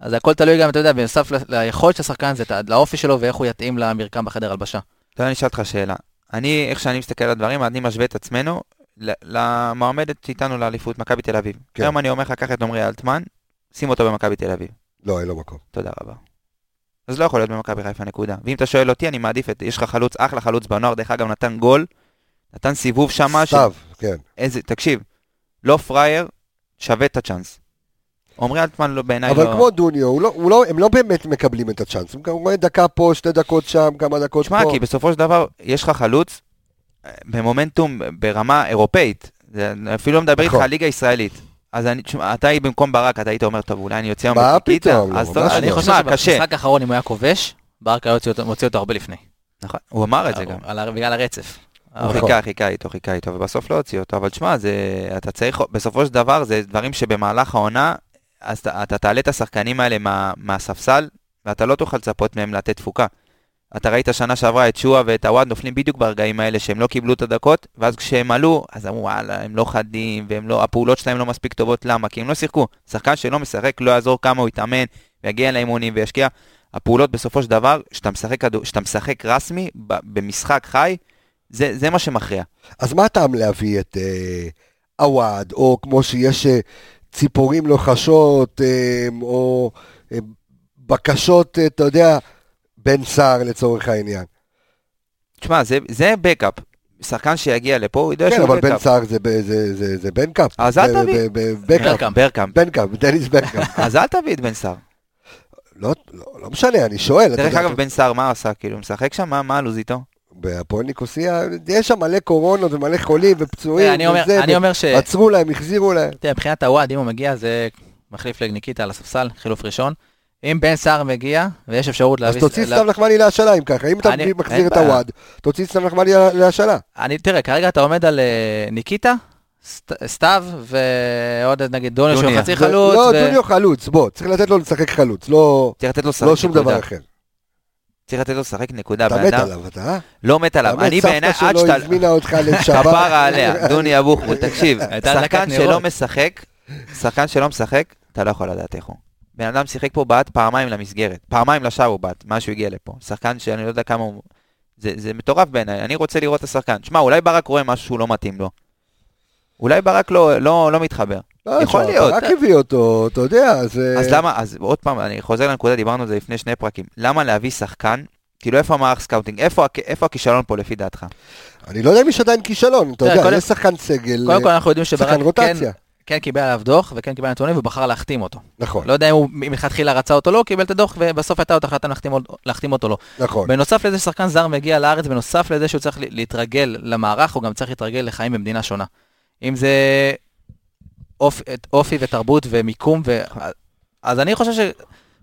אז הכל תלוי גם, אתה יודע, בנוסף ל- ליכולת של השחקן, זה לאופי שלו ואיך הוא יתאים למרקם בחדר הלבשה. אתה יודע, אני אשאל אותך שאלה. אני, איך שאני מסתכל על הדברים, אני משווה את עצמנו למועמדת איתנו לאליפות, מכבי תל אביב. כן. היום אני אומר לך, קח את עמרי אלטמן, שים אותו במכבי תל אביב. לא, אין לו מקום. תודה רבה. אז לא יכול להיות במכבי חיפה, נקודה. ואם אתה שואל אותי, אני מעדיף את, יש לך חלוץ, אחלה חלוץ בנוער, דרך אגב, נתן גול, נתן סיבוב שמה, ש- סתיו, כן. איזה, תקשיב, לא פראייר, שווה את הצ'אנס. עמרי אלטמן לא, בעיניי אבל לא... כמו דוניו, הוא לא- הוא לא- הם לא באמת מקבלים את הצ'אנס. הוא רואה דקה פה, שתי דקות שם, כמה דקות תשמע, פה. כי בסופו של דבר, יש לך חלוץ במומנטום ברמה אירופאית, זה- אפילו לא מדבר איתך נכון. על ליגה ישראלית. אז אני, תשמע, אתה במקום ברק, אתה היית אומר, טוב, אולי אני יוצא היום מה בקיטה, פתאום, לא, לא. אני אני חושב. שבמשחק האחרון, אם הוא היה כובש, ברק היה יוציא אותו- מוציא אותו הרבה לפני. נכון, הוא אמר את זה גם. על בגלל הרצף. הוא נכון. חיכה, חיכה איתו, חיכה איתו, ובסוף לא הוציא אותו, אבל תשמע, זה, אתה צריך, בסופו של דבר, זה דברים שבמהלך העונה, אז אתה, אתה תעלה את השחקנים האלה מה, מהספסל, ואתה לא תוכל לצפות מהם לתת תפוקה. אתה ראית שנה שעברה את שועה ואת הוואד נופלים בדיוק ברגעים האלה שהם לא קיבלו את הדקות, ואז כשהם עלו, אז אמרו, וואלה, הם לא חדים, והם לא, שלהם לא מספיק טובות, למה? כי הם לא שיחקו. שחקן שלא משחק, לא יעזור כמה הוא יתאמן, ויגיע לאימונים וישקיע. הפעולות בסופו של דבר, כשאתה משחק, כשאתה משחק רסמי, במשחק חי, זה, זה מה שמכריע. אז מה הטעם להביא את אה, עווד, או כמו שיש אה, ציפורים לוחשות, אה, או אה, בקשות, אה, אתה יודע, בן סער לצורך העניין. תשמע, זה, זה בקאפ. שחקן שיגיע לפה, הוא יודע כן, שהוא אבל בן בקאפ. סער זה, ב- זה, זה, זה בן קאפ. אז אל תביא. ב- ב- בקאפ. ברקאמפ. ברקאמפ. בן קאפ, דניס בן קאפ. אז אל תביא את בן סער. לא, לא, לא משנה, אני שואל. אתה דרך אגב, בן סער, מה עשה? כאילו, משחק שם? מה- מה הלו"ז איתו? בהפועל ניקוסיה, יש שם מלא קורונות ומלא חולים ופצועים אני אומר- וזה, אני אומר ש... עצרו להם, החזירו להם. תראה, מבחינת הוואד, אם הוא מגיע, זה מחליף לניקיטה על הספסל, חילוף ראשון. אם בן סער מגיע, ויש אפשרות אז להביא... תוציא לה- סתם נחמני להשאלה אם ככה, אם אתה מחזיר את. הוואד, תוציא סתם נחמני להשאלה. אני, תראה, כרגע אתה עומד על אה, ניקיטה, סת- סתיו, ועוד נגיד דוניו שהוא. חצי חלוץ. לא, דוניו חלוץ, בוא, צריך לתת לו לשחק חלוץ, לא צריך לתת לו לשחק. לא שום. דבר אחר. צריך לתת לו לשחק נקודה. אתה בן מת אדם עליו, אתה, אה? לא מת עליו. מת, אני בעיניי, סבתא עד שלו שאתה... הזמינה אותך לשבת. כפרה עליה, דוני אבוחבול, תקשיב, שחקן שלא. משחק, שחקן שלא משחק, אתה לא יכול לדעת איך הוא. בן אדם שיחק פה בעט פעמיים למסגרת, פעמיים לשער הוא בעט, מאז שהוא הגיע לפה. שחקן שאני לא יודע כמה הוא... זה, זה מטורף בעיניי, אני רוצה לראות את השחקן. שמע, אולי ברק רואה משהו שהוא לא מתאים לו. אולי ברק לא, לא, לא מתחבר. לא, יכול תשמע, להיות. רק הביא אותו, אתה יודע, זה... אז למה, אז עוד פעם, אני חוזר לנקודה, דיברנו על זה לפני שני פרקים. למה להביא שחקן כאילו, איפה המערך scouting? איפה איפה הכישלון פה לפי דעתך? אני לא יודע אם יש עדיין כישלון, אתה יודע, יש שחקן סגל, קודם כל אנחנו יודעים שחקן שברק כן, רוטציה. כן קיבל עליו דוח וכן קיבל נתונים ובחר להחתים אותו. נכון, לא יודע אם הוא מלכתחילה רצה אותו או לא, קיבל את הדוח ובסוף הייתה עוד החלטה להחתים, להחתים אותו לא. נכון. בנוסף לזה ששחקן זר מגיע לארץ, בנוסף לזה שהוא צריך להתרגל למערך, הוא גם צריך להתרגל לחיים במדינה שונה. אם זה אופ, אופי ותרבות ומיקום, ו... אז אני חושב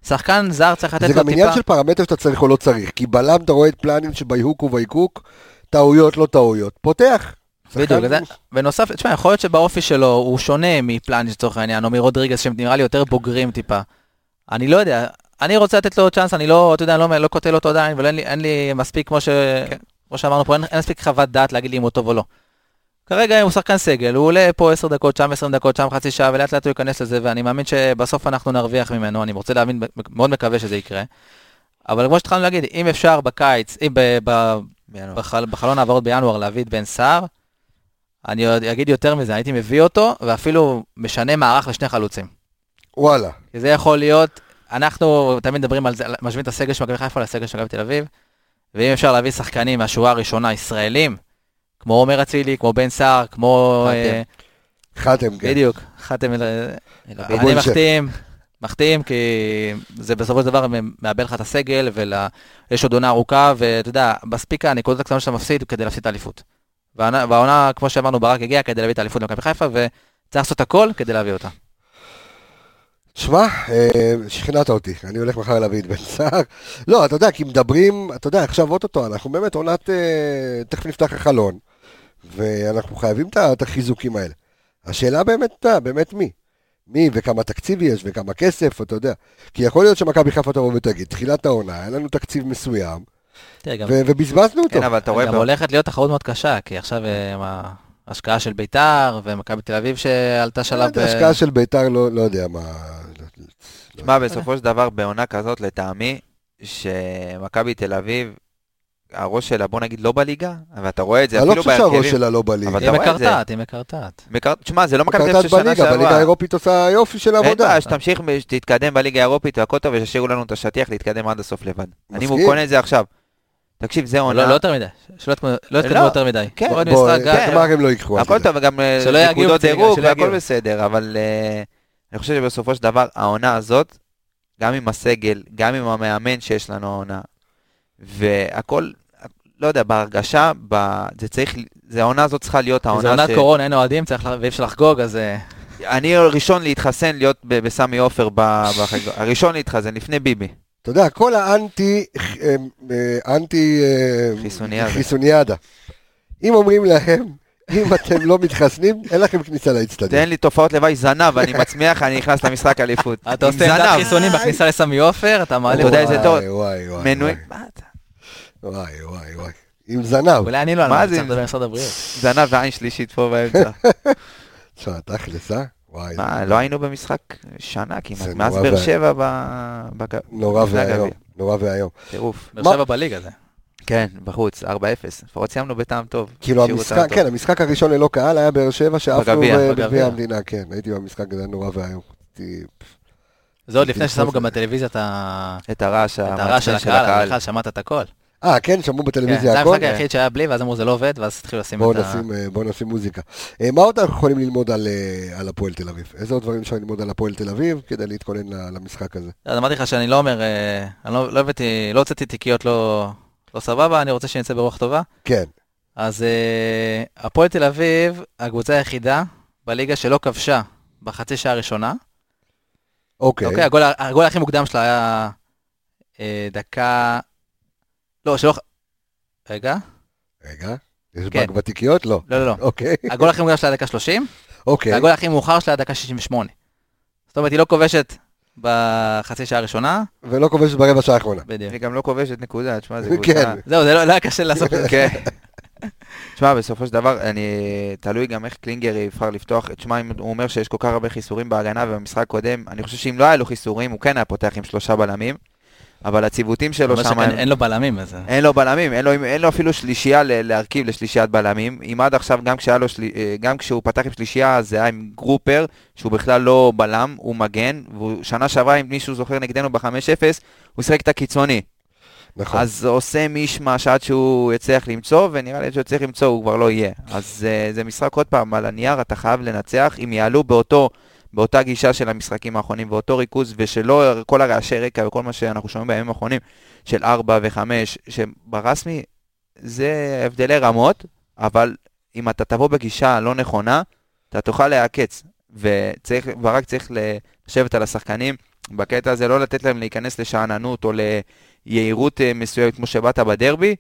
ששחקן זר צריך לתת זה לו גם עניין טיפה... של פרמטר שאתה צריך או לא צריך, כי בלם אתה רואה את פלנים שביהוק ובייקוק, טעויות לא טעויות, פותח. בדיוק, זה, בנוסף, תשמע, יכול להיות שבאופי שלו הוא שונה מפלניש לצורך העניין, או מרודריגז, שהם נראה לי יותר בוגרים טיפה. אני לא יודע, אני רוצה לתת לו צ'אנס, אני לא, אתה יודע, לא, לא קוטל אותו עדיין, אבל אין לי, אין לי מספיק, כמו, ש... כמו שאמרנו פה, אין, אין מספיק חוות דעת להגיד לי אם הוא טוב או לא. כרגע הוא שחקן סגל, הוא עולה פה 10 דקות, שם 20 דקות, שם חצי שעה, ולאט לאט הוא ייכנס לזה, ואני מאמין שבסוף אנחנו נרוויח ממנו, אני רוצה להאמין, מאוד מקווה שזה יקרה. אבל כמו שהתחלנו להגיד, אם אפשר בקיץ, אם ב, ב, בינואר. בחל, בחלון העברות בינואר להביא את בן סער, אני עוד אגיד יותר מזה, הייתי מביא אותו, ואפילו משנה מערך לשני חלוצים. וואלה. זה יכול להיות, אנחנו תמיד מדברים על זה, משווים את הסגל של מכבי חיפה לסגל של מכבי תל אביב, ואם אפשר להביא שחקנים מהשורה הראשונה, ישראלים, כמו עומר אצילי, כמו בן סער, כמו... חתם. אה, כן. בדיוק, חתם, אלא אני. מחתים, מחתים, כי זה בסופו של דבר מאבד לך את הסגל, ויש עוד עונה ארוכה, ואתה יודע, מספיק הנקודות הקטנות שאתה מפסיד כדי להפסיד את האליפות. והעונה- כמו שאמרנו, ברק הגיע כדי להביא את האליפות למכבי חיפה, וצריך לעשות הכל כדי להביא אותה. תשמע, אה, שכנעת אותי, אני הולך מחר להביא את בן סער. לא, אתה יודע, כי מדברים, אתה יודע, עכשיו אוטוטו, אנחנו באמת עונת, אה, תכף נפתח החלון, ואנחנו חייבים את החיזוקים האלה. השאלה באמת, אתה באמת מי? מי וכמה תקציב יש וכמה כסף, אתה יודע. כי יכול להיות שמכבי חיפה תבוא ותגיד, תחילת העונה, היה לנו תקציב מסוים, ובזבזנו אותו. כן, אבל אתה רואה... גם הולכת להיות תחרות מאוד קשה, כי עכשיו אה, עם ההשקעה של ביתר, ומכבי תל אביב שעלתה לא שלב... אה, השקעה של ביתר, לא לא יודע מה... תשמע, בסופו של דבר, בעונה כזאת, לטעמי, שמכבי תל אביב, הראש שלה, בוא נגיד, לא בליגה, אבל אתה רואה את זה אני לא אפילו חושב שהראש בהרכבים. שלה לא בליגה. אבל היא אתה רואה את זה. מקרטעת, היא מקרטעת. מקר- תשמע, זה לא מכבי תל אביב של שנה בליגה, בליגה שעברה. האירופית עושה יופי של אין עבודה. בעיה, שתמשיך, שתתקדם בליגה האירופית והכל טוב, ושישאירו לנו את השטיח להתקדם עד הסוף לבד. אני. קונה את זה עכשיו. תקשיב, זה עונה. לא לא יותר מדי, שלא יתקדמו- לא יתקדמו לא, יותר מדי. כן, כן. גם- גמר הם לא ייקחו. הכל. טוב, וגם אה, נקודות דירוג והכל. בסדר, אבל אה, אני חושב שבסופו של דבר, העונה הזאת, גם עם הסגל, גם עם המאמן שיש לנו העונה, והכל, לא יודע, בהרגשה, ב... זה צריך, זה העונה הזאת צריכה להיות זה העונה עונת קורונה, אין אוהדים, צריך ואי אפשר לחגוג, אז... אה, אני ראשון להתחסן, להיות ב- בסמי עופר. הראשון להתחסן, לפני ביבי. אתה יודע, כל האנטי, אה, אה, אנטי אה, חיסוניאדה. חיסוניאדה. אם אומרים להם, אם אתם לא מתחסנים, אין לכם כניסה לאצטדיון. תן לי תופעות לוואי זנב, אני מצמיח, אני נכנס למשחק אליפות. אתה עושה עמדת. חיסונים בכניסה לסמי עופר, אתה מעלה... אתה יודע איזה וואי, טוב. וואי, וואי. וואי? וואי, וואי, וואי. עם זנב. אולי אני לא, מה אני זה? צריך לדבר עם משרד הבריאות. זנב ועין שלישית פה באמצע. תשמע, תכלס, אה? וואי, מה, לא היינו במשחק שנה כמעט, מאז באר. שבע ב- בג- נורא ואיום. נורא ואיום. טירוף. באר שבע בליגה זה. כן, בחוץ, 4-0. לפחות סיימנו בטעם טוב. כאילו המשחק. כן, המשחק הראשון ללא קהל היה באר שבע, בגביע, ב- בגביע. בגביע המדינה, כן. הייתי במשחק הזה נורא ואיום. זה עוד לפני ששמו. גם בטלוויזיה את הרעש של הקהל, בכלל שמעת את הכל. אה, כן, שמעו כן, בטלוויזיה זה הכל? המשחק היחיד שהיה בלי, ואז אמרו זה לא עובד, ואז התחילו לשים את ה... אה, בואו נשים מוזיקה. אה, מה עוד אנחנו יכולים ללמוד על, אה, על הפועל תל אביב? איזה עוד דברים אפשר ללמוד על הפועל תל אביב כדי להתכונן למשחק הזה? אז אמרתי לך שאני לא אומר, אני לא לא הבאתי, לא הוצאתי תיקיות לא לא סבבה, אני רוצה שנצא ברוח טובה. כן, אז הפועל תל אביב, הקבוצה היחידה בליגה שלא כבשה בחצי שעה הראשונה. אוקיי. אוקיי, הגול הכי מוקדם שלה היה דקה... לא, שלא... רגע, רגע, יש כן. באג ותיקיות? לא. לא, לא, לא. אוקיי, הגול הכי מוקדם שלה דקה 30, אוקיי. והגול הכי מאוחר שלה דקה 68. זאת אומרת, היא לא כובשת בחצי שעה הראשונה, ולא כובשת ברבע שעה האחרונה. בדיוק. היא גם לא כובשת נקודה, תשמע, זה כן. קבוצה... זהו, זה לא לא היה קשה לעשות את זה. כן. תשמע, בסופו של דבר, אני... תלוי גם איך קלינגר יבחר לפתוח. תשמע, אם הוא אומר שיש כל כך הרבה חיסורים בהגנה ובמשחק קודם, אני חושב שאם לא היה לו חיסורים, הוא כן היה פותח עם שלושה בלמים, אבל הציוותים שלו שם... שכן, הם- אין לו בלמים, אז... אין לו בלמים, אין לו, אין לו אפילו שלישייה ל- להרכיב לשלישיית בלמים. אם עד עכשיו, גם, לו שלי, אה, גם כשהוא פתח עם שלישייה, זה היה עם גרופר, שהוא בכלל לא בלם, הוא מגן, ושנה שעברה, אם מישהו זוכר נגדנו ב-5-0, הוא שיחק את הקיצוני. נכון. אז עושה מישמש עד שהוא יצליח למצוא, ונראה לי שהוא יצליח למצוא, הוא כבר לא יהיה. אז uh, זה משחק, עוד פעם, על הנייר אתה חייב לנצח, אם יעלו באותו, באותה גישה של המשחקים האחרונים, באותו ריכוז, ושלא כל הרעשי רקע וכל מה שאנחנו שומעים בימים האחרונים, של 4 ו-5, שברסמי זה הבדלי רמות, אבל אם אתה תבוא בגישה לא נכונה, אתה תוכל להעקץ. וצריך, ברק צריך לשבת על השחקנים בקטע הזה, לא לתת להם להיכנס לשאננות או ליהירות אה, מסוימת כמו שבאת בדרבי.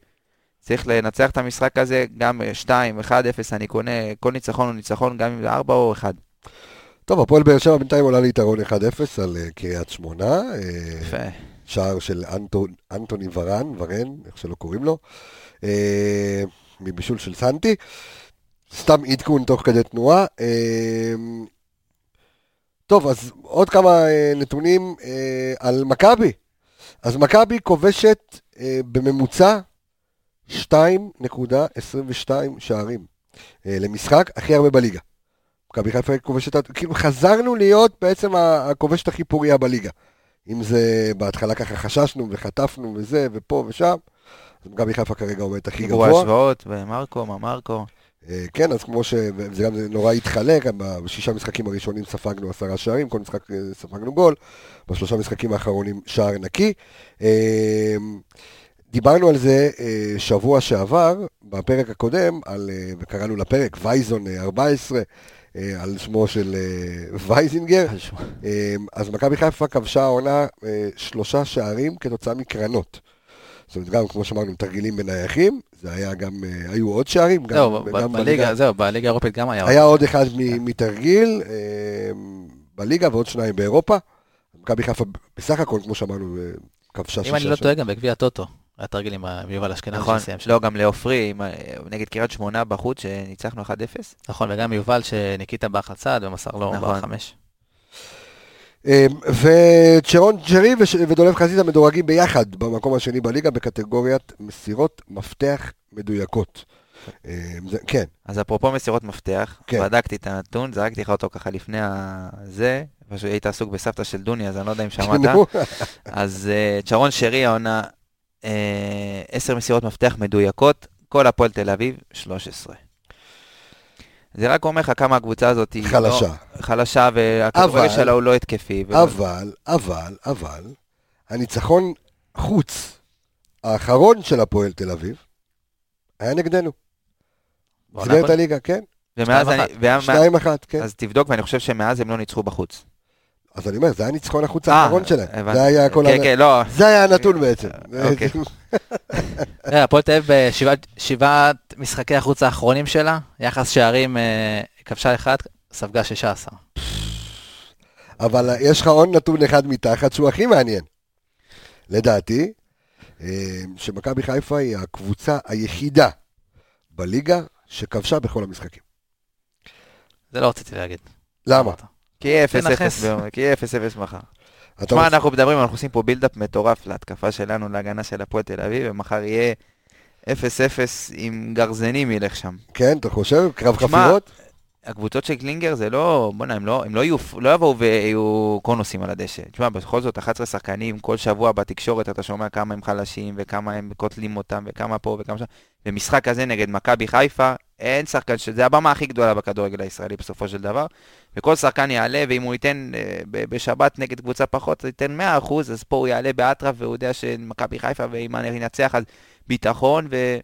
צריך לנצח את המשחק הזה, גם 2, 1, 0, אני קונה, כל ניצחון הוא ניצחון, גם אם זה 4 או 1. טוב, הפועל באר שבע בינתיים עולה ליתרון 1-0 על אה, קריית שמונה. אה, יפה. שער של אנטון, אנטוני ורן, ורן, איך שלא קוראים לו, אה, מבישול של סנטי. סתם עדכון תוך כדי תנועה. אה, טוב, אז עוד כמה אה, נתונים אה, על מכבי. אז מכבי כובשת אה, בממוצע 2.22 שערים אה, למשחק, הכי הרבה בליגה. מכבי חיפה כובשת, כאילו חזרנו להיות בעצם הכובשת הכי פוריה בליגה. אם זה בהתחלה ככה חששנו וחטפנו וזה ופה ושם, אז מכבי חיפה כרגע עומדת הכי דיברו גבוה. השוואות, ומרקו, מה מרקו. אה, כן, אז כמו ש... וזה גם נורא התחלק, בשישה משחקים הראשונים ספגנו עשרה שערים, כל משחק אה, ספגנו גול, בשלושה משחקים האחרונים שער נקי. אה, דיברנו על זה שבוע שעבר, בפרק הקודם, על, וקראנו לפרק וייזון אה, 14, אה, על שמו של אה, וייזינגר. אה, אז מכבי חיפה כבשה העונה אה, שלושה שערים כתוצאה מקרנות. זאת אומרת, גם כמו שאמרנו, תרגילים בנייחים, זה היה גם, אה, היו עוד שערים, זהו, בליגה, זהו, בליגה האירופית גם היה. היה עוד אחד מ- מתרגיל אה, בליגה ועוד שניים באירופה. מכבי חיפה בסך הכל, כמו שאמרנו, אה, כבשה אם אני שישה לא שערים. טועה, גם בגביע הטוטו. היה תרגיל עם יובל אשכנזי נכון, שסיים שם. לא, גם לעופרי, נגד קריית שמונה בחוץ, שניצחנו 1-0. נכון, וגם יובל שניקיטה באח לצד ומסר לו נכון. בחמש. אה, וצ'רון ג'רי וש- ודולב חזיזה מדורגים ביחד במקום השני בליגה בקטגוריית מסירות מפתח מדויקות. אה, זה- כן, אז אפרופו מסירות מפתח, כן. בדקתי את הנתון, זרקתי לך אותו ככה לפני הזה, פשוט היית עסוק בסבתא של דוני, אז אני לא יודע אם שמעת. אז uh, צ'רון שרי העונה, 10 מסירות מפתח מדויקות, כל הפועל תל אביב, 13. זה רק אומר לך כמה הקבוצה הזאת היא חלשה. לא, חלשה, והכדורגל שלה הוא לא התקפי. ולא- אבל, אבל, אבל, הניצחון חוץ האחרון של הפועל תל אביב היה נגדנו. סגר את. הליגה, כן? ומאז שתיים אני, שתיים אחת, כן. אז תבדוק, ואני חושב שמאז הם לא ניצחו בחוץ. אז אני אומר, זה היה ניצחון החוץ אה, האחרון שלהם. זה היה כל כן, ה- כן, לא. זה היה הנתון בעצם. אוקיי. אה, הפועל תל אביב בשבעת שבעת משחקי החוץ האחרונים שלה, יחס שערים אה, כבשה אחד, ספגה 16. אבל יש לך עוד נתון אחד מתחת שהוא הכי מעניין. לדעתי, שמכבי חיפה היא הקבוצה היחידה בליגה שכבשה בכל המשחקים. זה לא רציתי להגיד. למה? כי יהיה 0-0 תנחס. ביום- כי יהיה 0-0 מחר. תשמע, אנחנו מדברים, אנחנו עושים פה בילדאפ מטורף להתקפה שלנו, להגנה של הפועל תל אביב, ומחר יהיה 0-0 עם גרזנים ילך שם. כן, אתה חושב? קרב חפירות? הקבוצות של קלינגר זה לא, בוא'נה, הם לא, הם לא, יהיו, לא יבואו ויהיו קונוסים על הדשא. תשמע, בכל זאת 11 שחקנים, כל שבוע בתקשורת אתה שומע כמה הם חלשים, וכמה הם קוטלים אותם, וכמה פה וכמה שם. במשחק הזה נגד מכבי חיפה, אין שחקן, שזה הבמה הכי גדולה בכדורגל הישראלי בסופו של דבר. וכל שחקן יעלה, ואם הוא ייתן אה, בשבת נגד קבוצה פחות, הוא ייתן 100%, אז פה הוא יעלה באטרף, והוא יודע שמכבי חיפה, ואם אני ינצח אז ביטחון, ו...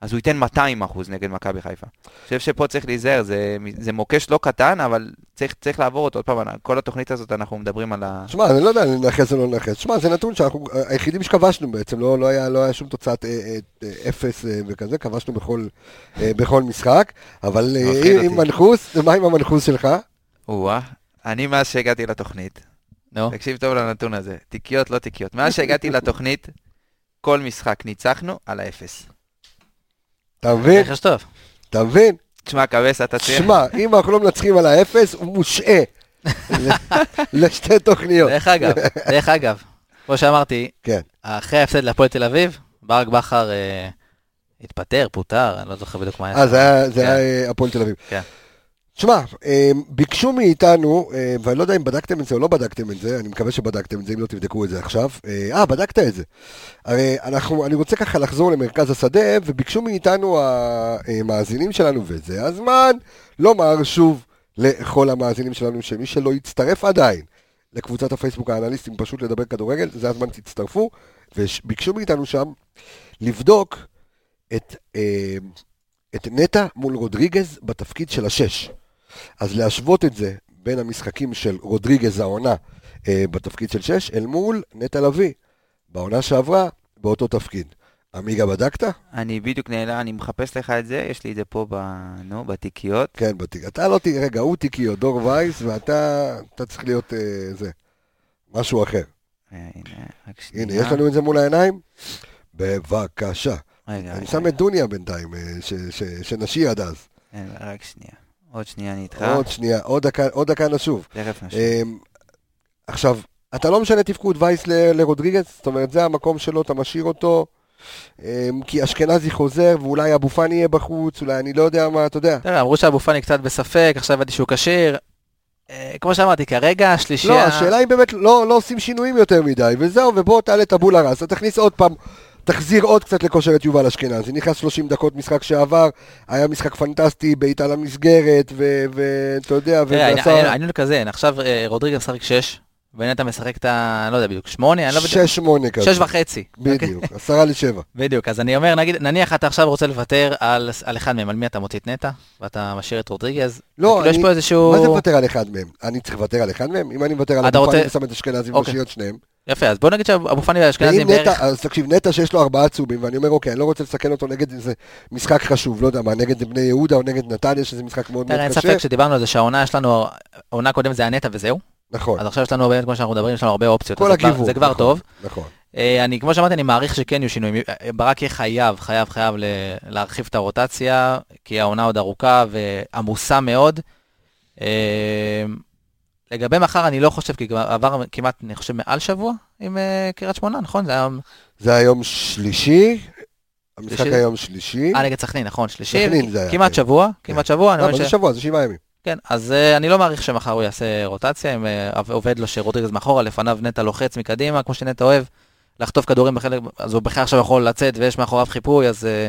אז הוא ייתן 200 אחוז נגד מכבי חיפה. אני חושב שפה צריך להיזהר, זה, זה מוקש לא קטן, אבל צריך, צריך לעבור אותו. עוד פעם, כל התוכנית הזאת אנחנו מדברים על ה... שמע, אני לא יודע אם לנכס או לא לנכס. שמע, זה נתון שאנחנו היחידים שכבשנו בעצם, לא, לא, היה, לא היה שום תוצאת אה, אה, אה, אפס אה, וכזה, כבשנו בכל, אה, בכל משחק, אבל אה, עם. מנחוס, מה עם המנחוס שלך? או-אה, אני מאז שהגעתי לתוכנית, נו, תקשיב טוב לנתון הזה, תיקיות לא תיקיות. מאז שהגעתי לתוכנית, כל משחק ניצחנו על האפס. אתה מבין? רכש טוב. אתה מבין? תשמע, קבס, אתה צריך... שמע, אם אנחנו לא מנצחים על האפס, הוא מושעה לשתי תוכניות. דרך אגב, דרך אגב, כמו שאמרתי, כן. אחרי ההפסד להפועל תל אביב, ברק בכר אה, התפטר, פוטר, אני לא זוכר בדיוק מה היה. אה, זה היה- כן. אה, הפועל תל אביב. כן. שמע, אה, ביקשו מאיתנו, אה, ואני לא יודע אם בדקתם את זה או לא בדקתם את זה, אני מקווה שבדקתם את זה, אם לא תבדקו את זה עכשיו. אה, אה, בדקת את זה. הרי אנחנו, אני רוצה ככה לחזור למרכז השדה, וביקשו מאיתנו המאזינים שלנו, וזה הזמן לומר שוב לכל המאזינים שלנו, שמי שלא יצטרף עדיין לקבוצת הפייסבוק האנליסטים, פשוט לדבר כדורגל, זה הזמן תצטרפו, וביקשו מאיתנו שם לבדוק את, אה, את נטע מול רודריגז בתפקיד של השש. אז להשוות את זה בין המשחקים של רודריגז העונה אה, בתפקיד של שש, אל מול נטע לביא, בעונה שעברה, באותו תפקיד. עמיגה בדקת? אני בדיוק נעלה, אני מחפש לך את זה, יש לי את זה פה ב... נו, בתיקיות. כן, בתיק. אתה לא תראה, רגע, הוא תיקיות, דור וייס, ואתה אתה צריך להיות אה, זה, משהו אחר. אה, הנה, רק שנייה. הנה, יש לנו את זה מול העיניים? בבקשה. רגע, אני רגע, שם את דוניה בינתיים, אה, ש- ש- שנשי עד אז. רק שנייה. עוד שנייה אני איתך. עוד שנייה, עוד דקה- עוד דקה נשוב. תכף נשוב. אמ, עכשיו, אתה לא משנה תפקוד וייס לרודריגז, זאת אומרת, זה המקום שלו, אתה משאיר אותו, אמ, כי אשכנזי חוזר, ואולי אבו פאני יהיה בחוץ, אולי אני לא יודע מה, אתה יודע. תראה, אמרו שאבו פאני קצת בספק, עכשיו הבנתי שהוא כשיר. אה, כמו שאמרתי, כרגע השלישייה... לא, השאלה היא באמת, לא לא עושים שינויים יותר מדי, וזהו, ובוא תעלה טבולה ראסה, תכניס עוד פעם, תחזיר עוד קצת לכושר את יובל אשכנזי. נכנס 30 דקות משחק שעבר, היה משחק פנטסטי, בעיטה למסגרת, ואתה יודע, ועשה העניין הוא כזה, עכשיו אה, רודריגז משחק 6, ונטע משחק את ה... לא יודע בדיוק, 8? אני לא בדיוק... 6-8 כזה. 6 וחצי. אוקיי? בדיוק, עשרה לשבע. בדיוק, אז אני אומר, נגיד, נניח אתה עכשיו רוצה לוותר על, על אחד מהם, על מי אתה מוציא את נטע, ואתה משאיר את רודריגז, לא, כאילו יש אני- פה איזשהו... מה זה מוותר על אחד מהם? אני צריך לוותר על אחד מהם? אם אני מוותר על אתה אבו רוצה- פאני ושם את אשכנזי אוקיי. ומשאיר את שניהם. יפה, אז בוא נגיד שאבו פאני ואשכנזי בערך... אז תקשיב, נטע שיש לו ארבעה צהובים, ואני אומר, אוקיי, אני לא רוצה לסכן אותו נגד איזה משחק חשוב, לא יודע מה, נגד בני יהודה או נגד נתניה, שזה משחק מאוד מאוד אין קשה. ספק שדיברנו על זה שהעונה יש לנו, העונה הקודמת זה היה נטע וזהו, נכון, אז עכשיו יש לנו באמת, כמו שאנחנו מדברים, יש לנו הרבה אופציות, כל אז זה כבר- נכון, טוב. נכון. אה, אני, כמו שאמרתי, אני מעריך שכן יהיו שינויים. אה, ברק יהיה חייב, חייב, חייב להרחיב את הרוטציה, כי העונה עוד ארוכה ועמוסה מאוד. אה, לגבי מחר, אני לא חושב, כי כבר עבר כמעט, אני חושב, מעל שבוע עם קריית שמונה, נכון? זה היה... זה היום שלישי, המשחק? היום שלישי. אה, נגד סכנין, נכון, שלישי. סכנין זה היה, כמעט כן. שבוע, כמעט שבוע. אני לא, אבל זה שבוע, זה שבעה ימים. כן, אז אה, אני לא מעריך שמחר הוא יעשה רוטציה, אם אה, עובד לו שרודריגז מאחורה, לפניו נטע לוחץ מקדימה, כמו שנטע אוהב, לחטוף כדורים בחלק, אז הוא בכלל עכשיו יכול לצאת ויש מאחוריו חיפוי, אז אה,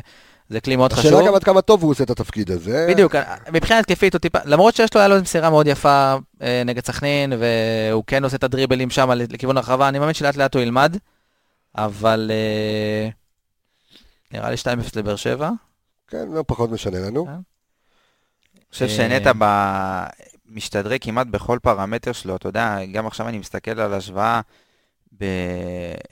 זה כלי מאוד חשוב. השאלה גם עד כמה טוב הוא עושה את התפקיד הזה. בדיוק, מבחינה התקפית הוא טיפה, למרות שיש לו, היה לו מסירה מאוד יפה אה, נגד סכנין, והוא כן עושה את הדריבלים שם לכיוון הרחבה, אני מאמין שלאט לאט הוא ילמד, אבל אה, נראה לי 2-0 לבאר שבע. כן, לא פחות משנה לנו. אה. חושב שנטע ב- משתדרג כמעט בכל פרמטר שלו, אתה יודע, גם עכשיו אני מסתכל על השוואה, ב...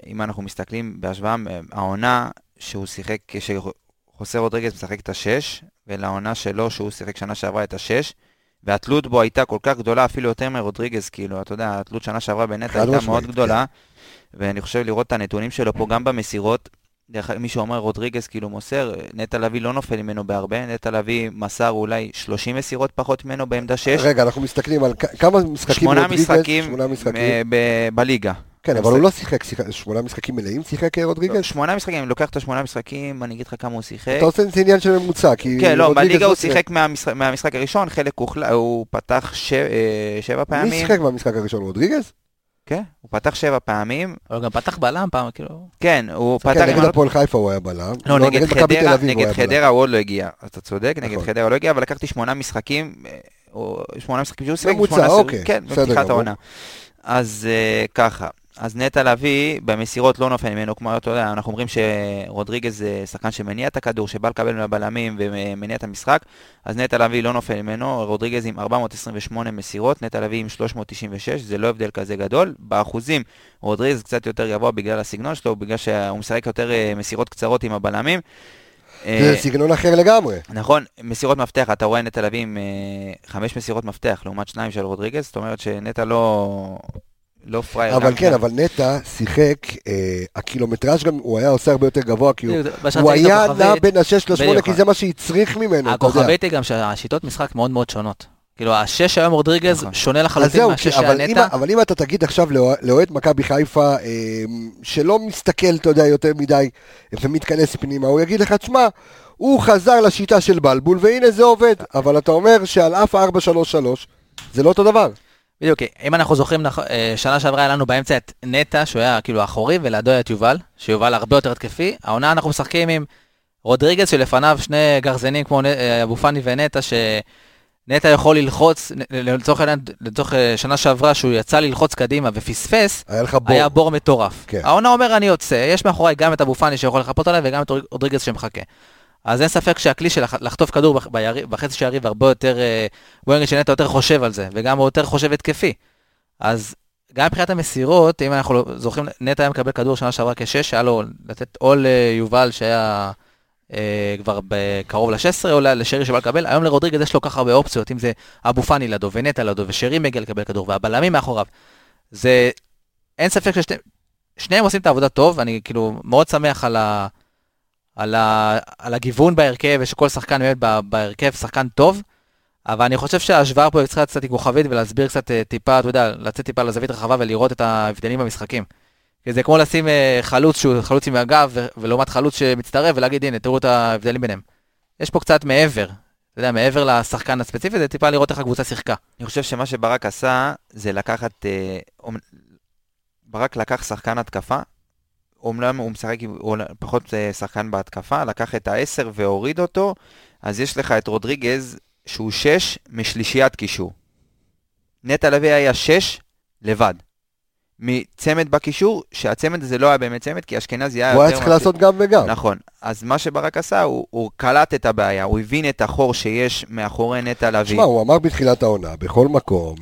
אם אנחנו מסתכלים בהשוואה, העונה שהוא שיחק, שחוסה רודריגז משחק את השש, ולעונה שלו שהוא שיחק שנה שעברה את השש, והתלות בו הייתה כל כך גדולה, אפילו יותר מרודריגז, כאילו, אתה יודע, התלות שנה שעברה בנטע הייתה מאוד גדולה, ואני חושב לראות את הנתונים שלו פה גם במסירות, דרך אגב, מישהו אומר רודריגז כאילו מוסר, נטע לביא לא נופל ממנו בהרבה, נטע לביא מסר אולי 30 מסירות פחות ממנו בעמדה 6. רגע, אנחנו מסתכלים על כמה משחקים שמונה רודריגז? משחקים, שמונה משחקים. בליגה. כן, אבל הוא לא שיחק, שמונה משחקים מלאים שיחק אה, רודריגז? שמונה משחקים, אני לוקח את השמונה משחקים, אני אגיד לך כמה הוא שיחק. אתה עושה את זה עניין של ממוצע, כי... כן, לא, בליגה הוא שיחק. מהמשחק- מהמשחק הראשון, חלק הוא פתח אה, שבע מי פעמים. שיחק במשחק הראשון, רודריגז? כן, הוא פתח שבע פעמים. הוא גם פתח בלם פעם, כאילו... כן, הוא פתח... נגד לא הפועל חיפה הוא היה בלם. לא, נגד חדרה, הוא נגד. חדרה הוא עוד לא הגיע. אתה צודק, נגד נכון. חדרה הוא לא הגיע, אבל לקחתי שמונה משחקים, אה, שמונה משחקים שהוא שיחק, ממוצע, שמונה אוקיי, כן, בפתיחת. העונה. אז אה, ככה, אז נטע לביא במסירות לא נופל ממנו, כמו אתה יודע, אנחנו אומרים שרודריגז זה שחקן שמניע את הכדור, שבא לקבל מהבלמים ומניע את המשחק, אז נטע לביא לא נופל ממנו, רודריגז עם 428 מסירות, נטע לביא עם 396, זה לא הבדל כזה גדול. באחוזים, רודריגז קצת יותר גבוה בגלל הסגנון שלו, בגלל שהוא משחק יותר אה, מסירות קצרות עם הבלמים. זה אה, סגנון אחר לגמרי. נכון, מסירות מפתח, אתה רואה נטע לביא עם אה, חמש מסירות מפתח לעומת שניים של רודריגז, זאת אומרת שנטע לא, לא פראייר. אבל כן, אבל נטע שיחק, אה, הקילומטראז' גם הוא היה עושה הרבה יותר גבוה, כי הוא- היה נע. בין השש לשמונה, בדיוק. כי זה מה שהצריך ממנו, אתה יודע. הכוכבית היא גם שהשיטות משחק מאוד מאוד שונות. כאילו, השש היום רודריגז נכון. שונה לחלוטין מהשש של אם- נטע. אבל אם אתה תגיד עכשיו לאוה- לאוהד מכבי חיפה, אה, שלא מסתכל, אתה יודע, יותר מדי, ומתכנס פנימה, הוא יגיד לך, תשמע, הוא חזר לשיטה של בלבול, והנה זה עובד. אבל אתה אומר שעל אף ה-4-3-3, זה לא אותו דבר. בדיוק, אם אנחנו זוכרים, נכ- אה, שנה שעברה היה לנו באמצע את נטע, שהוא היה כאילו האחורי, ולידו היה את יובל, שיובל הרבה יותר התקפי. העונה אנחנו משחקים עם רודריגז, שלפניו שני גרזנים כמו אה, אבו פאני ונטע, שנטע יכול ללחוץ, לצורך העניין, לצורך אה, שנה שעברה, שהוא יצא ללחוץ קדימה ופספס, היה לך בור. היה בור מטורף. כן. העונה אומר אני יוצא, יש מאחוריי גם את אבו פאני שיכול לחפות עליי וגם את רודריגז שמחכה. אז אין ספק שהכלי של לח- לחטוף כדור בחצי של היריב הרבה יותר, אה, בוא נגיד שנטע יותר חושב על זה, וגם הוא יותר חושב התקפי. אז גם מבחינת המסירות, אם אנחנו לא- זוכרים, נטע היה מקבל כדור שנה שעברה כשש, היה לו לתת או ליובל שהיה אה, כבר קרוב ל-16, או לשרי שבא לקבל, היום לרודריגז יש לו כך הרבה אופציות, אם זה אבו פאני לידו ונטע לידו ושרי מגיע לקבל כדור והבלמים מאחוריו. זה, אין ספק ששניהם עושים את העבודה טוב, אני כאילו מאוד שמח על, ה, על, ה, על הגיוון בהרכב, ושכל שחקן באמת בהרכב שחקן טוב, אבל אני חושב שההשוואה פה צריכה קצת עם כוכבית ולהסביר קצת אה, טיפה, אתה יודע, לצאת טיפה לזווית רחבה ולראות את ההבדלים במשחקים. כי זה כמו לשים אה, חלוץ שהוא חלוץ עם הגב, ולעומת חלוץ שמצטרף ולהגיד, הנה, תראו את ההבדלים ביניהם. יש פה קצת מעבר, אתה יודע, מעבר לשחקן הספציפי, זה טיפה לראות איך הקבוצה שיחקה. אני חושב שמה שברק עשה זה לקחת, אה, ברק לקח שחקן התקפה, אומנם הוא משחק פחות אה, שחקן בהתקפה, לקח את העשר והוריד אותו, אז יש לך את רודריגז שהוא שש משלישיית קישור. נטע לביא היה שש לבד. מצמד בקישור, שהצמד הזה לא היה באמת צמד, כי אשכנזי היה הוא היה יותר צריך מפסיד- לעשות גם וגם. נכון. אז מה שברק עשה, הוא, הוא קלט את הבעיה, הוא הבין את החור שיש מאחורי נטע לביא. שמע, הוא אמר בתחילת העונה, בכל מקום,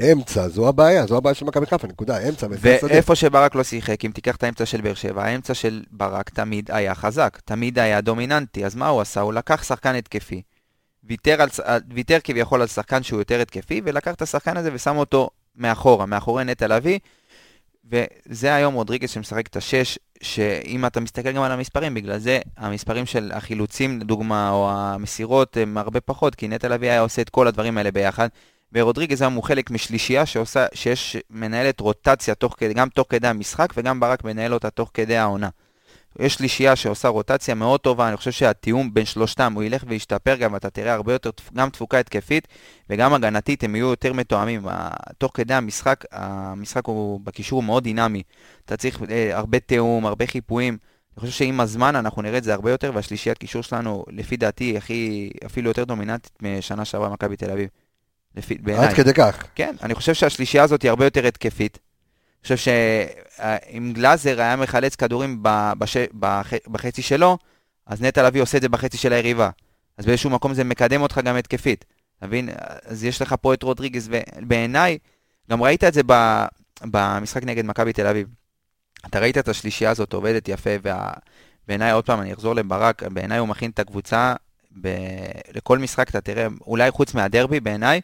אה, אמצע, זו הבעיה, זו הבעיה של מכבי חיפה, נקודה, אמצע. ואיפה שברק לא שיחק, אם תיקח את האמצע של באר שבע, האמצע של ברק תמיד היה חזק, תמיד היה דומיננטי, אז מה הוא עשה? הוא לקח שחקן התקפי, ויתר, על- ויתר כביכול על שחקן שהוא יותר התקפי, ולקח את השחקן הזה ושם אותו מאחורה, מאחורי נטע לביא, וזה היום רודריגז שמשחק את השש, שאם אתה מסתכל גם על המספרים, בגלל זה המספרים של החילוצים, לדוגמה, או המסירות, הם הרבה פחות, כי נטע לביא היה עושה את כל הדברים האלה ביחד. ורודריגז היום הוא חלק משלישייה שעושה, שיש, מנהלת רוטציה תוך גם תוך כדי המשחק וגם ברק מנהל אותה תוך כדי העונה. יש שלישייה שעושה רוטציה מאוד טובה, אני חושב שהתיאום בין שלושתם הוא ילך וישתפר גם, אתה תראה הרבה יותר, גם תפוקה התקפית וגם הגנתית, הם יהיו יותר מתואמים. תוך כדי המשחק, המשחק הוא בקישור מאוד דינמי. אתה צריך אה, הרבה תיאום, הרבה חיפויים. אני חושב שעם הזמן אנחנו נראה את זה הרבה יותר, והשלישיית קישור שלנו, לפי דעתי, הכי, אפילו יותר דומיננטית משנה שעברה במכבי תל אביב. לפי, בעיניי. עד כדי כך. כן, אני חושב שהשלישייה הזאת היא הרבה יותר התקפית. אני חושב שאם גלאזר היה מחלץ כדורים בש... בח... בחצי שלו, אז נטע לביא עושה את זה בחצי של היריבה. אז באיזשהו מקום זה מקדם אותך גם התקפית. אתה מבין? אז יש לך פה את רודריגז, ובעיניי, גם ראית את זה ב... במשחק נגד מכבי תל אביב. אתה ראית את השלישייה הזאת עובדת יפה, ובעיניי, עוד פעם, אני אחזור לברק, בעיניי הוא מכין את הקבוצה, ב... לכל משחק אתה תראה, אולי חוץ מהדרבי, בעיניי,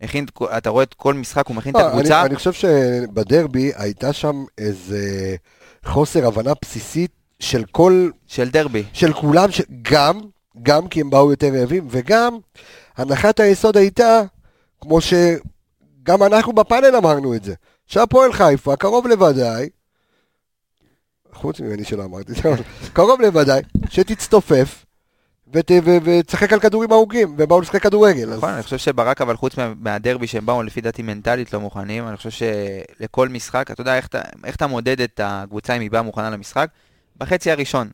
הכין, אתה רואה את כל משחק, הוא מכין את לא, אני- הקבוצה. אני חושב שבדרבי הייתה שם איזה חוסר הבנה בסיסית של כל, של דרבי. של כולם, ש- גם, גם כי הם באו יותר רעבים, וגם הנחת היסוד הייתה, כמו שגם אנחנו בפאנל אמרנו את זה, שהפועל חיפה, קרוב לוודאי, חוץ ממני שלא אמרתי קרוב לוודאי, שתצטופף ותשחק על כדורים ארוכים, ובאו לשחק כדורגל. אז- נכון, אני חושב שברק, אבל חוץ מה- מהדרבי שהם באו לפי דעתי מנטלית לא מוכנים, אני חושב שלכל משחק, אתה יודע איך איך אתה מודד את הקבוצה אם היא באה מוכנה למשחק? בחצי הראשון.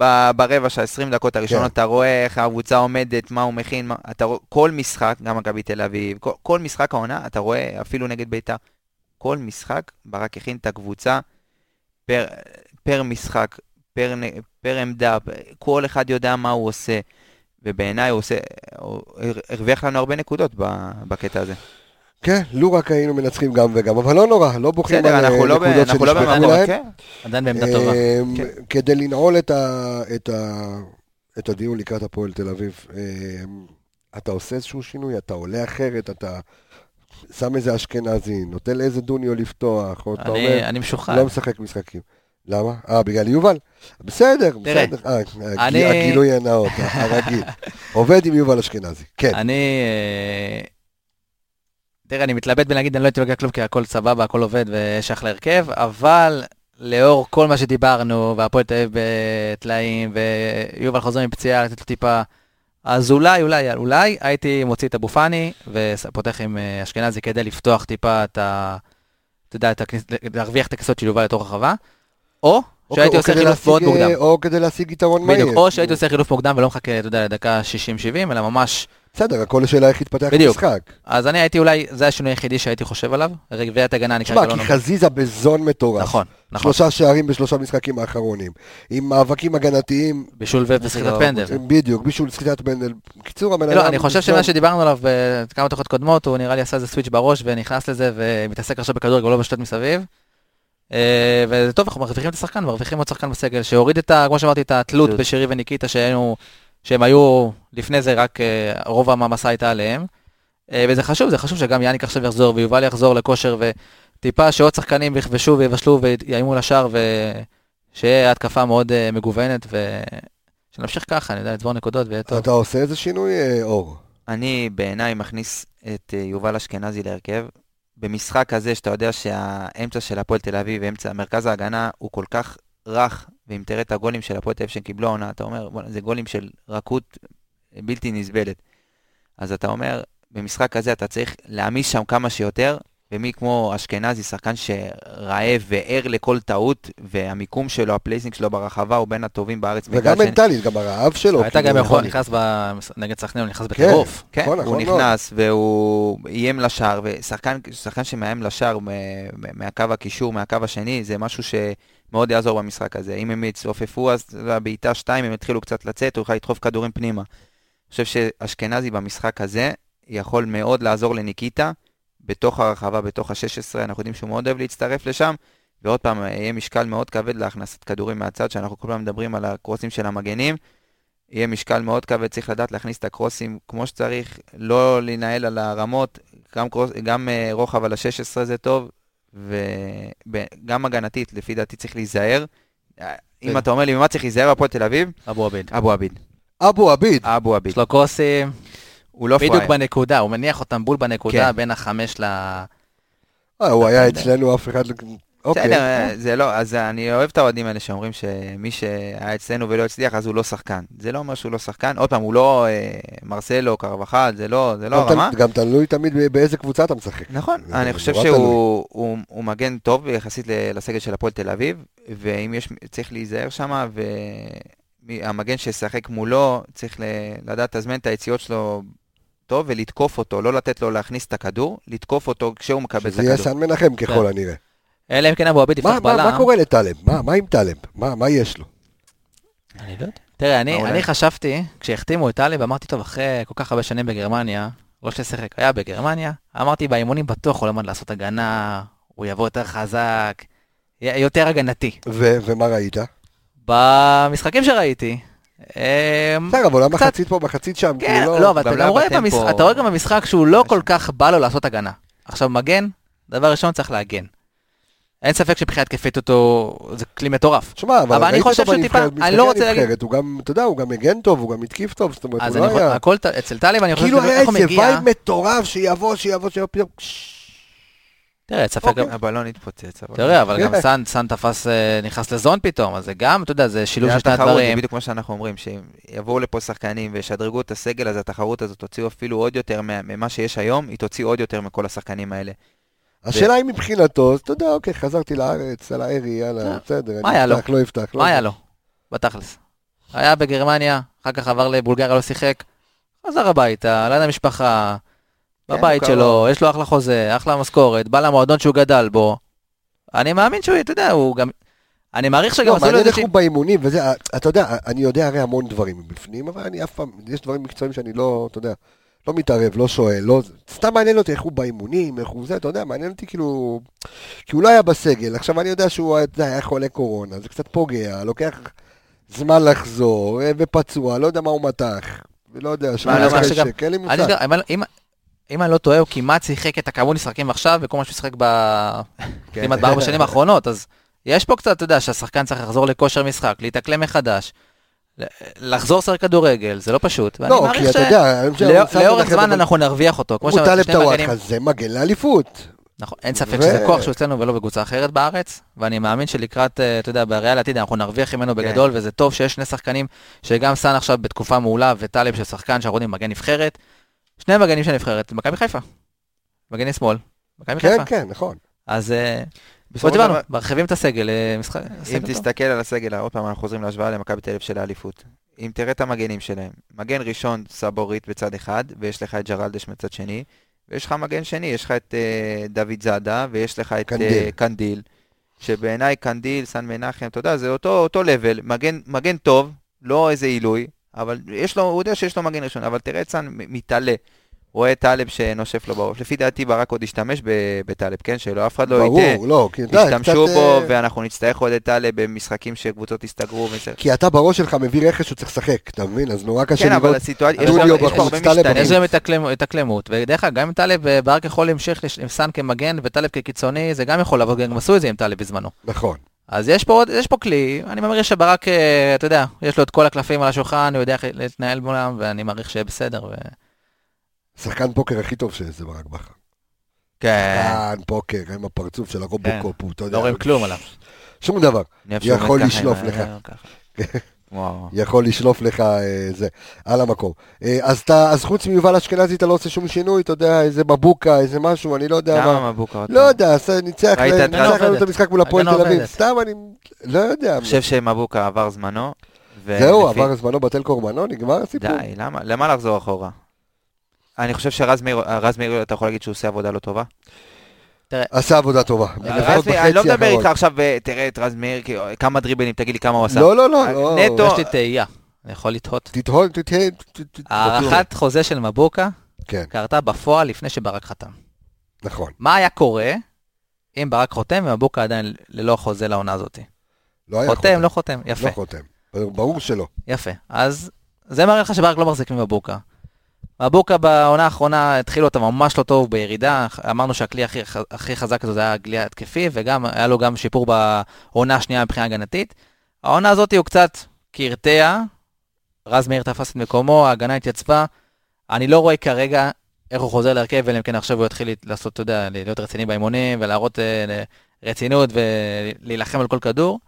ב- ברבע של ה-20 דקות הראשונות, כן. אתה רואה איך הקבוצה עומדת, מה הוא מכין, מה, אתה רואה, כל משחק, גם מכבי תל אביב, כל, כל משחק העונה, אתה רואה אפילו נגד בית"ר, כל משחק, ברק הכין את הקבוצה פר, פר משחק, פר, פר עמדה, כל אחד יודע מה הוא עושה, ובעיניי הוא עושה, הוא הר- הרוויח לנו הרבה נקודות בקטע הזה. כן, לו רק היינו מנצחים גם וגם, אבל לא נורא, לא בוכים על אה, לא, נקודות לא במקום, להם. כן. עדיין בעמדה טובה. אמ, כן. כדי לנעול את, הדיון לקראת הפועל תל אביב, אמ, אתה עושה איזשהו שינוי, אתה עולה אחרת, אתה שם איזה אשכנזי, נותן לאיזה דוניו לפתוח, או אתה אומר, אני אני משוחרר. לא משחק משחקים. למה? אה, בגלל יובל? בסדר, בסדר. אה, הג- אני- הגילוי הנאות, הרגיל. עובד עם יובל אשכנזי, כן. אני... אה, תראה, אני מתלבט בין להגיד, אני לא הייתי לוקח כלום, כי הכל סבבה, הכל עובד ויש אחלה הרכב, אבל לאור כל מה שדיברנו, והפועל תל אביב בטלאים, ויובל חוזר מפציעה, לתת לו טיפה, אז אולי, אולי, אולי הייתי מוציא את אבו פאני, ופותח עם אה, אשכנזי כדי לפתוח טיפה את ה... אתה יודע. להרוויח את הכניסות של יובל לתוך הרחבה, או או- שהייתי עושה חילוף מאוד מוקדם. אה, או כדי להשיג יתרון מהיר. בדיוק, או שהייתי עושה חילוף מוקדם ולא מחכה, אתה יודע, לדקה 60-70, אלא ממש... בסדר, הכל השאלה איך בדיוק. המשחק. אז אני הייתי אולי, זה השינוי היחידי שהייתי חושב עליו, רביעיית הגנה אני תשמע, כרגע לא... כי נוגע. חזיזה בזון מטורף. נכון, נכון. שלושה שערים בשלושה משחקים האחרונים. עם מאבקים הגנתיים, בישול וסחיטת לא, פנדל. בדיוק, בישול סחיטת פנדל. בקיצור, הבן אדם... לא, אני חושב. שמה שדיברנו עליו בכמה תוכניות קודמות, הוא נראה לי עשה איזה סוויץ' בראש ונכנס לזה ומתעסק עכשיו בכדורגל, לא בשטות מסביב. אה, וזה טוב, אנחנו מרוויחים את השחקן, מרוויחים עוד שחקן בסגל, שהוריד את ה... כמו שאמרתי, את התלות תלות. בשירי וניקיטה, שהיינו... שהם היו, לפני זה רק אה, רוב המעמסה הייתה עליהם. אה, וזה חשוב, זה חשוב שגם יאניק עכשיו יחזור ויובל יחזור לכושר וטיפה שעוד שחקנים יכבשו ויבשלו ויאיימו לשער ושיהיה התקפה מאוד אה, מגוונת ושנמשיך ככה, אני יודע, לצבור נקודות ויהיה טוב. אתה עושה איזה שינוי, אה, אור? אני בעיניי מכניס את אה, יובל אשכנזי להרכב. במשחק הזה שאתה יודע שהאמצע של הפועל תל אביב ואמצע מרכז ההגנה הוא כל כך רך, ואם תראה את הגולים של הפועל תל אביב שהם קיבלו העונה, אתה אומר, זה גולים של רכות בלתי נסבלת. אז אתה אומר, במשחק הזה אתה צריך להעמיס שם כמה שיותר, ומי כמו אשכנזי, שחקן שרעב וער לכל טעות, והמיקום שלו, ה placing שלו ברחבה הוא בין הטובים בארץ. וגם מנטלית, גם הרעב שלו. הייתה כאילו, גם יכול, נכון. נכנס נגד סכנין, הוא נכנס כן. בטירוף. כן, נכון, הוא נכון מאוד. נכנס והוא איים לשער, ושחקן שחקן שמאיים לשער מהקו הקישור, מהקו השני, זה משהו שמאוד יעזור במשחק הזה. אם הם יצופפו אז בעיטה שתיים, הם יתחילו קצת לצאת, הוא יוכל לדחוף כדורים פנימה. אני חושב שאשכנזי במשחק הזה יכול מאוד לעזור לניקיטה בתוך הרחבה, בתוך ה-16, אנחנו יודעים שהוא מאוד אוהב להצטרף לשם, ועוד פעם, יהיה משקל מאוד כבד להכנסת כדורים מהצד, שאנחנו כל הזמן מדברים על הקרוסים של המגנים. יהיה משקל מאוד כבד, צריך לדעת להכניס את הקרוסים כמו שצריך, לא לנהל על הרמות, גם, קרוס, גם uh, רוחב על ה-16 זה טוב, וגם הגנתית, לפי דעתי צריך להיזהר. אה, אם כן. אתה אומר לי ממה צריך להיזהר בהפועל תל אביב, אבו עביד. אבו עביד. אבו עביד. אבו עביד. יש לו קרוסים, הוא לא בדיוק פראייר. בנקודה, הוא מניח אותם בול בנקודה, כן. בין החמש ל... אה, הוא היה אצלנו, אף אחד... לא- אוקיי. בסדר, זה לא, אז אני אוהב את האוהדים האלה שאומרים שמי שהיה אצלנו ולא הצליח, אז הוא לא שחקן. זה לא אומר שהוא לא שחקן. עוד פעם, הוא לא אה, מרסלו, קרבחל, זה לא, זה לא הרמה. גם תלוי תמיד באיזה קבוצה אתה משחק. נכון, אני חושב שהוא הוא, הוא מגן טוב יחסית ל- לסגל של הפועל תל אביב, ואם יש, צריך להיזהר שם, והמגן שישחק מולו, צריך ל- לדעת לתזמן את היציאות שלו טוב ולתקוף אותו, לא לתת לו להכניס את הכדור, לתקוף אותו כשהוא מקבל את שזה יהיה הכדור. סן מנחם ככל כן. הנראה. אלא אם כן אבו עביד יפתח מה בלם. מה קורה לטלב? מה עם טלב? מה מה יש לו? אני לא יודע. תראה, אני, חשבתי, כשהחתימו את טלב, אמרתי, טוב, אחרי כל כך הרבה שנים בגרמניה, לא ששיחק, היה בגרמניה, אמרתי, באימונים בטוח הוא למד לעשות הגנה, הוא יבוא יותר חזק, יותר הגנתי. ו- ומה ראית? במשחקים שראיתי, בסדר, אבל הוא קצת- מחצית פה, מחצית שם. כן, כאילו לא, אבל אתה לא רואה היה. אתה רואה גם במשחק שהוא לא כל כך בא לו לעשות הגנה. עכשיו, מגן, דבר ראשון צריך להגן. אין ספק שמבחינה התקפית אותו, זה כלי מטורף. תשמע, אבל אבל אני חושב שהוא טיפה- אני לא רוצה להגיד- הוא גם, אתה יודע, הוא גם הגן טוב, הוא גם התקיף טוב, זאת אומרת, אז הוא לא היה... הכל, ט- אצל טלב אני חושב כאילו היה איזה. vibe מטורף שיבוא, שיבוא, שיבוא, פתאום... תראה, ספק אוקיי. גם... הבלון התפוצץ. אבל- תראה, אבל גם. סאן, סאן תפס, אה, נכנס לזון פתאום, אז זה גם, אתה יודע, זה שילוב של שני התחרות, זה הדברים. בדיוק מה שאנחנו אומרים, שיבואו לפה שחקנים וישדרגו את הסגל, אז התחרות הזאת תוציאו אפילו עוד יותר מה- ממה שיש היום, היא תוציא עוד יותר מכל השחקנים האלה. השאלה היא מבחינתו, אז אתה יודע, אוקיי, חזרתי לארץ, על הארי, יאללה, בסדר, מה אני היה לו? אפתח, לא אפתח. לא מה היה. לו? בתכלס. היה בגרמניה, אחר כך עבר לבולגריה, לא שיחק, חזר הביתה, ליד המשפחה, בבית הוא שלו, קרוב. יש לו אחלה חוזה, אחלה משכורת, בא למועדון שהוא גדל בו. אני מאמין שהוא, אתה יודע, הוא גם... אני מעריך שגם לא, מעניין איך. הוא באימונים, וזה, אתה יודע, אני יודע הרי המון דברים מבפנים, אבל אני אף פעם, יש דברים מקצועיים שאני לא, אתה יודע, לא מתערב, לא שואל, לא, סתם מעניין אותי איך הוא באימונים, איך הוא זה, אתה יודע, מעניין אותי כאילו, כי הוא לא היה בסגל, עכשיו אני יודע שהוא יודע, היה חולה קורונה, זה קצת פוגע, לוקח זמן לחזור, אה, ופצוע, לא יודע מה הוא מתח, ולא יודע, חושב שגם- חשק, אין לי מושג. אם- אני לא טועה, הוא כמעט שיחק את הכמות משחקים עכשיו, וכל מה שהוא שיחק ב... כן. כמעט בארבע שנים האחרונות, אז יש פה קצת, אתה יודע, שהשחקן צריך לחזור לכושר משחק, להתאקלם מחדש, לחזור לשחק כדורגל, זה לא פשוט. לא, כי אתה יודע, לאורך זמן אנחנו נרוויח אותו. הוא טלב טוואטחה, זה מגן לאליפות. נכון, אין ספק שזה כוח שהוא אצלנו ולא בקבוצה אחרת בארץ, ואני מאמין שלקראת, אה, אתה יודע, בריאל עתיד אנחנו נרוויח ממנו בגדול, וזה טוב שיש שני שחקנים, שגם סאן עכשיו בתקופה מעולה, וטלב ששחקן שאנחנו יודעים מגן נבחרת, שני מגנים של נבחרת, מכבי חיפה. מגני שמאל, מכבי כן, חיפה. כן, נכון. אז אה, בסופו של דבר, מרחיבים את הסגל, אה, משחק, אם. תסתכל על הסגל, עוד פעם אנחנו חוזרים להשוואה למכבי תל אביב של האליפות. אם תראה את המגנים שלהם, מגן ראשון סבורית בצד אחד, ויש לך את ג'רלדש מצד שני, ויש לך מגן שני, יש לך את אה, דוד זאדה, ויש לך את קנדיל. קנדיל, שבעיניי קנדיל, סן מנחם, אתה יודע, זה אותו, מגן, מגן טוב, לא איזה עילוי, אבל יש לו, הוא יודע שיש לו מגן ראשון, אבל תראה את מ- מתעלה. רואה את טלב שנושף לו בעורף. לפי דעתי ברק עוד ישתמש ב- בטלב, כן? שלא אף אחד לא יטעה. ברור, לא, כי יודע, ישתמשו קצת, בו, אה, ואנחנו נצטרך עוד את טלב במשחקים שקבוצות יסתגרו. וזה. כי אתה בראש שלך מביא רכש שהוא צריך לשחק, אתה מבין? אז נורא קשה כן, אבל לראות. הסיטואציה, יש פה- הרבה טלב משתנים. יש גם התאקלמ- התאקלמות, ודרך אגב, גם אם טלב, אה, ברק יכול להמשיך עם סאן כמגן וטלב כקיצוני, זה גם יכול לעבוד, גם עשו את זה עם טלב בזמנו. נכון. אז יש פה, עוד- יש פה כלי, אני מעריך שברק, אה, אתה יודע, יש לו את כל הקלפים על השולחן, הוא יודע איך להתנהל מולם, ואני מעריך שיהיה בסדר. ו... שחקן פוקר הכי טוב שיש זה ברק בכר. כן, שחקן פוקר עם הפרצוף של הרובוקופ, הוא, אתה יודע. לא רואים כלום עליו. שום דבר. יכול לשלוף לך. וואו. יכול לשלוף לך אה, זה, על המקום. אה, אז, אתה, אז חוץ מיובל אשכנזי אתה לא עושה שום שינוי, אתה יודע, איזה מבוקה, איזה משהו, אני לא יודע מה. למה מבוקה לא? יודע, ניצח לנו. את המשחק מול הפועל תל אביב. סתם אני לא יודע. אני חושב שמבוקה עבר זמנו. ולפי- זהו, עבר זמנו בטל קורבנו, נגמר הסיפור. די, למה? למה לחזור אחורה? אני חושב שרז מאיר, רז מאיר, אתה יכול להגיד שהוא עושה עבודה לא טובה? עשה עבודה טובה. מאיר, אני לא מדבר. איתך עכשיו, אה, תראה את רז מאיר, כי- כמה דריבלים, תגיד לי כמה הוא עשה. לא, לא, לא. לא. נטו- יש לי תהייה, אני יכול לתהות. תטהון, תטהן. ת- ת- ת- הארכת חוזה של מבוקה כן, קרתה בפועל לפני שברק חתם. נכון. מה היה קורה אם ברק חותם ומבוקה עדיין ללא חוזה לעונה הזאת? לא היה חותם, לא חותם, יפה. לא חותם. ברור שלא. יפה. אז זה מראה לך שברק לא מחזיק ממבוקה. מבוקה בעונה האחרונה התחילו אותה ממש לא טוב בירידה, אמרנו שהכלי הכי, הכי חזק הזה היה הכלי ההתקפי, וגם היה לו גם שיפור בעונה השנייה מבחינה הגנתית. העונה הזאת הוא קצת קרטע, רז מאיר תפס את מקומו, ההגנה התייצבה. אני לא רואה כרגע איך הוא חוזר להרכב, אלא אם כן עכשיו הוא יתחיל לעשות, אתה יודע, להיות רציני באימונים, ולהראות אה, רצינות ולהילחם על כל כדור.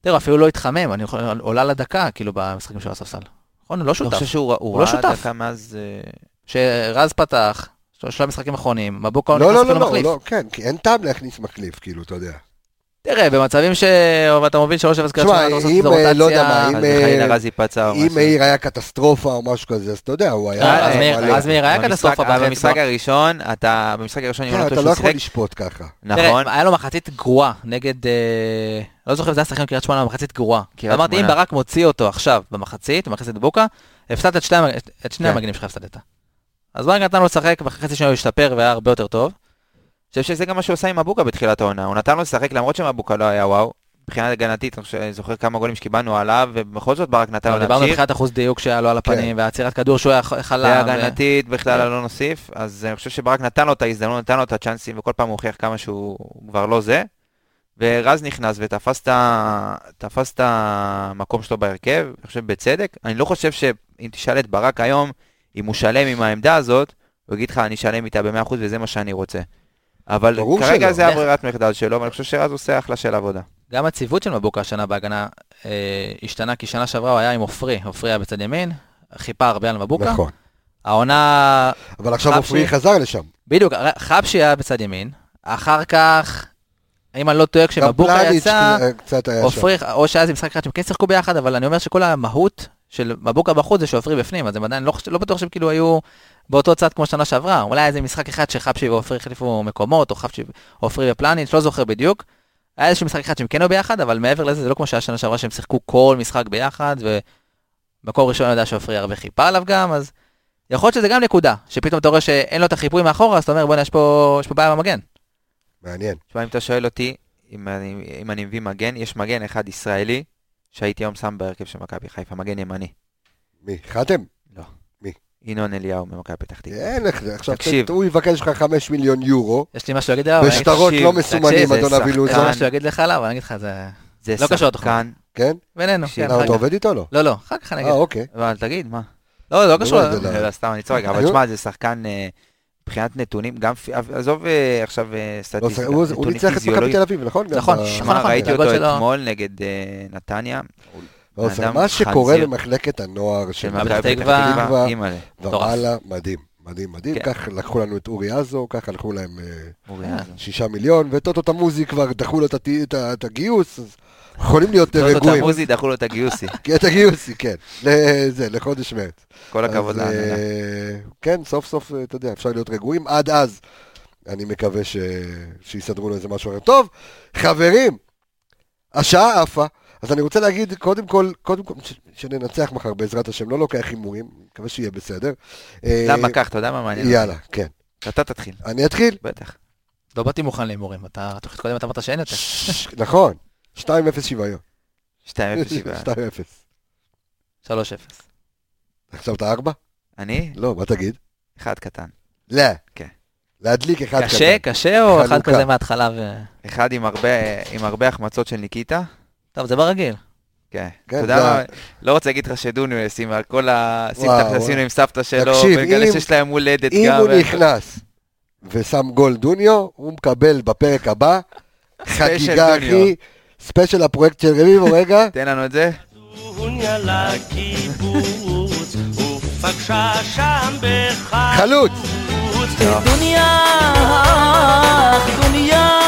תראו, אפילו לא התחמם, אני יכול, עולה לדקה, כאילו, במשחקים של הספסל. נכון, הוא לא אני שותף. חושב שהוא הוא הוא לא ראה שותף. דקה מאז... אה, שרז פתח, שלושה משחקים אחרונים, מבוקה לא, נכנס לא, לא, לא, מחליף. לא, כן, כי אין טעם להכניס מחליף, כאילו, אתה יודע. תראה, במצבים שאתה מוביל 3-0 קריית שמונה, אתה רוצה אם, לעשות אה, לא יודע רוטציה. מה, אז אם, וחלילה אה, רז ייפצע או אם משהו. מאיר היה קטסטרופה או משהו כזה, אז אתה יודע, הוא היה... אה, אז מאיר- היה קטסטרופה אבל. במשחק הראשון, אתה... במשחק הראשון, אם כן, לא אתה טועה לא יכול לשפוט ככה. נכון. היה לו מחצית גרועה נגד, לא זוכר אם זה היה שחקן קריית שמונה, מחצית גרועה. אמרתי, אם. ברק מוציא אותו עכשיו במחצית, במחצית בוקה, הפסדת את שני את- את כן. המגנים שלך הפסדת. אז ברק נתן לו לשחק, בחצי שנייה הוא השתפר והיה הרבה יותר טוב. אני חושב שזה גם מה שהוא עשה עם מבוקה בתחילת העונה. הוא נתן לו לשחק למרות שמבוקה לא היה וואו. מבחינה הגנתית, אני זוכר כמה גולים שקיבלנו עליו, ובכל זאת ברק נתן לו דיברנו להמשיך. מבחינת אחוז דיוק שהיה לו על הפנים, והעצירת כדור שהוא היה יכול... והגנתית בכלל לא נוסיף, אז אני חושב שברק נתן לו את ההזדמנות, נתן לו את הצ'אנסים, וכל פעם הוא הוכיח כמה שהוא כבר לא זה. ורז נכנס ותפס את המקום שלו בהרכב, אני חושב בצדק. אני לא חושב שאם תשאל את ברק היום, אם הוא שלם עם העמדה הזאת, הוא יגיד לך, אני שלם איתה ב-100% וזה מה שאני רוצה. אבל כרגע שלא. זה הברירת מחדל שלו, ואני חושב שרז עושה אחלה של עבודה. גם הציוות של מבוקה השנה בהגנה אה, השתנה, כי שנה שעברה הוא היה עם עופרי, עופרי היה בצד ימין, חיפה הרבה על מבוקה. נכון. העונה, אבל עכשיו. עופרי חזר לשם. בדיוק, חבשי היה בצד ימין, אחר כך, אם אני לא טועה, כשמבוקה יצא, שם. עופרי, או שהיה איזה משחק אחד שהם כן שיחקו ביחד, אבל אני אומר שכל המהות של מבוקה בחוץ זה שעופרי בפנים, אז הם עדיין לא, לא בטוח שהם כאילו היו באותו צד כמו שנה שעברה. אולי איזה משחק אחד שחבשי ועופרי החליפו מקומות, או חבשי ועופרי ופלניץ', לא זוכר בדיוק. היה איזשהו משחק אחד שהם כן היו ביחד, אבל מעבר לזה זה לא כמו שהיה שנה שעברה שהם שיחקו כל משחק ביחד, ומקור ראשון אני יודע שעופרי הרבה חיפה עליו גם, אז יכול להיות שזה גם נקודה, שפתאום אתה רואה שאין לו את החיפוי מאחורה, אז אתה אומר בוא'נה יש פה, יש פה בעיה במגן. מעניין. תשמע, אם אתה שואל אותי, אם אני, אם אני מביא מגן, יש מגן אחד ישראלי, שהייתי היום שם בהרכב של מכבי חיפה, מגן ימני. מי? חתם? ינון אליהו ממכבי פתח תקווה. אין לך, עכשיו תקשיב. ת- הוא יבקש לך 5 מיליון יורו, יש לי משהו להגיד עליו, תקשיב, לא מסומנים, אדון זה אבי לוזון. יש. לי משהו להגיד לך עליו, אני אגיד לך, זה זה לא קשור. שחקן, כן? בינינו, כן, אה, אתה. עובד איתו או לא? לא, לא, אחר כך אני אה, אגיד. אוקיי. אבל תגיד, מה? לא, לא קשור. לא, זה לא- לא, סתם אני צוחק, אבל תשמע, זה שחקן אה, מבחינת נתונים, גם, עזוב אה, עכשיו אה, לא, סטטיסטיקה, הוא- הוא נתונים ניצח את מכבי פיזיולוגיים. תל אביב, נכון? גם נכון, ב- נכון, שמע, נכון, ראיתי אותו אתמול נגד אה, נתניה, לא, מה שקורה חזיר. במחלקת הנוער של מכבי פתח תקווה. ומעלה, מדהים, מדהים, מדהים. כן. כך לקחו לנו את אורי עזו, ככה לקחו להם. שישה מיליון, וטוטו תמוזי כבר דחו לו את הגיוס, אז יכולים להיות טוטו רגועים. תמוזי דחו לו את הגיוסי, כן, את הגיוסי, כן. לזה, לחודש מרץ. כל הכבוד להנהלה. אה, כן, סוף סוף, אה, אתה יודע, אפשר להיות רגועים. עד אז, אני מקווה ש... שיסדרו לו איזה משהו אחר. טוב, חברים, השעה עפה, אז אני רוצה להגיד, קודם כל, קודם כל, ש... שננצח מחר בעזרת השם, לא לוקח הימורים, מקווה שיהיה בסדר. אה, למה, קח, אתה יודע מה מעניין? יאללה, כן. אתה תתחיל, אני אתחיל? בטח. לא באתי מוכן להימורים, אתה תוכנית קודם אתה אמרת שאין יותר. נכון, 2-0 שוויון. 2-0 שבעה. 2-0. 3-0. עכשיו אתה 4? אני? לא, מה תגיד? אחד קטן. לא. כן. להדליק אחד קשה, קשה או אחד חלוקה. כזה מההתחלה ו... אחד עם הרבה, עם הרבה החמצות של ניקיטה. טוב, זה ברגיל. כן. כן, אתה יודע זה- מה, לא רוצה להגיד לך שדוניו ישים על כל וואו. עם סבתא שלו, אם- שיש להם הולדת אם גם. הוא ו- נכנס ושם גול דוניו, הוא מקבל בפרק הבא חגיגה דוניו. ספיישל הפרויקט של רביבו, רגע. תן לנו את זה. חלוץ. דוניה, דוניה.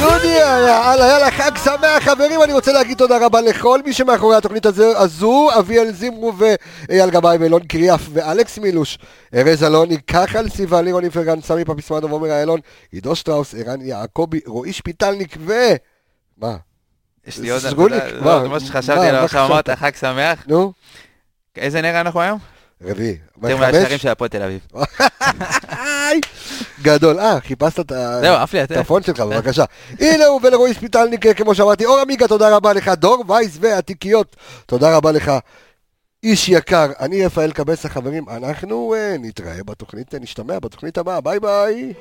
דוניה, יאללה, יאללה, חג שמח חברים, אני רוצה להגיד תודה רבה לכל מי שמאחורי התוכנית הזו, אביאל זימרו ואייל גבאי ואילון קריאף ואלכס מילוש, ארז אלוני, כחל סיוון, לירון איפרגן, סמי פפיסמדו ועומר איילון, עידו שטראוס, ערן יעקבי, רועי שפיטלניק ו... מה? יש לי עוד... סגוליק, מה? לא, מה מה- שחשבתי עליו, עכשיו? אמרת חג שמח. נו, איזה נר אנחנו היום? רביעי. יותר? מהשערים של הפועל תל אביב. גדול. אה, חיפשת את הפון שלך, בבקשה. הנה הוא ולרועי שפיטלניק, כמו שאמרתי, אור עמיגה, תודה רבה לך, דור וייס והתיקיות, תודה רבה לך. איש יקר, אני רפאל קבסה, חברים, אנחנו אה, נתראה בתוכנית, נשתמע בתוכנית הבאה, ביי ביי.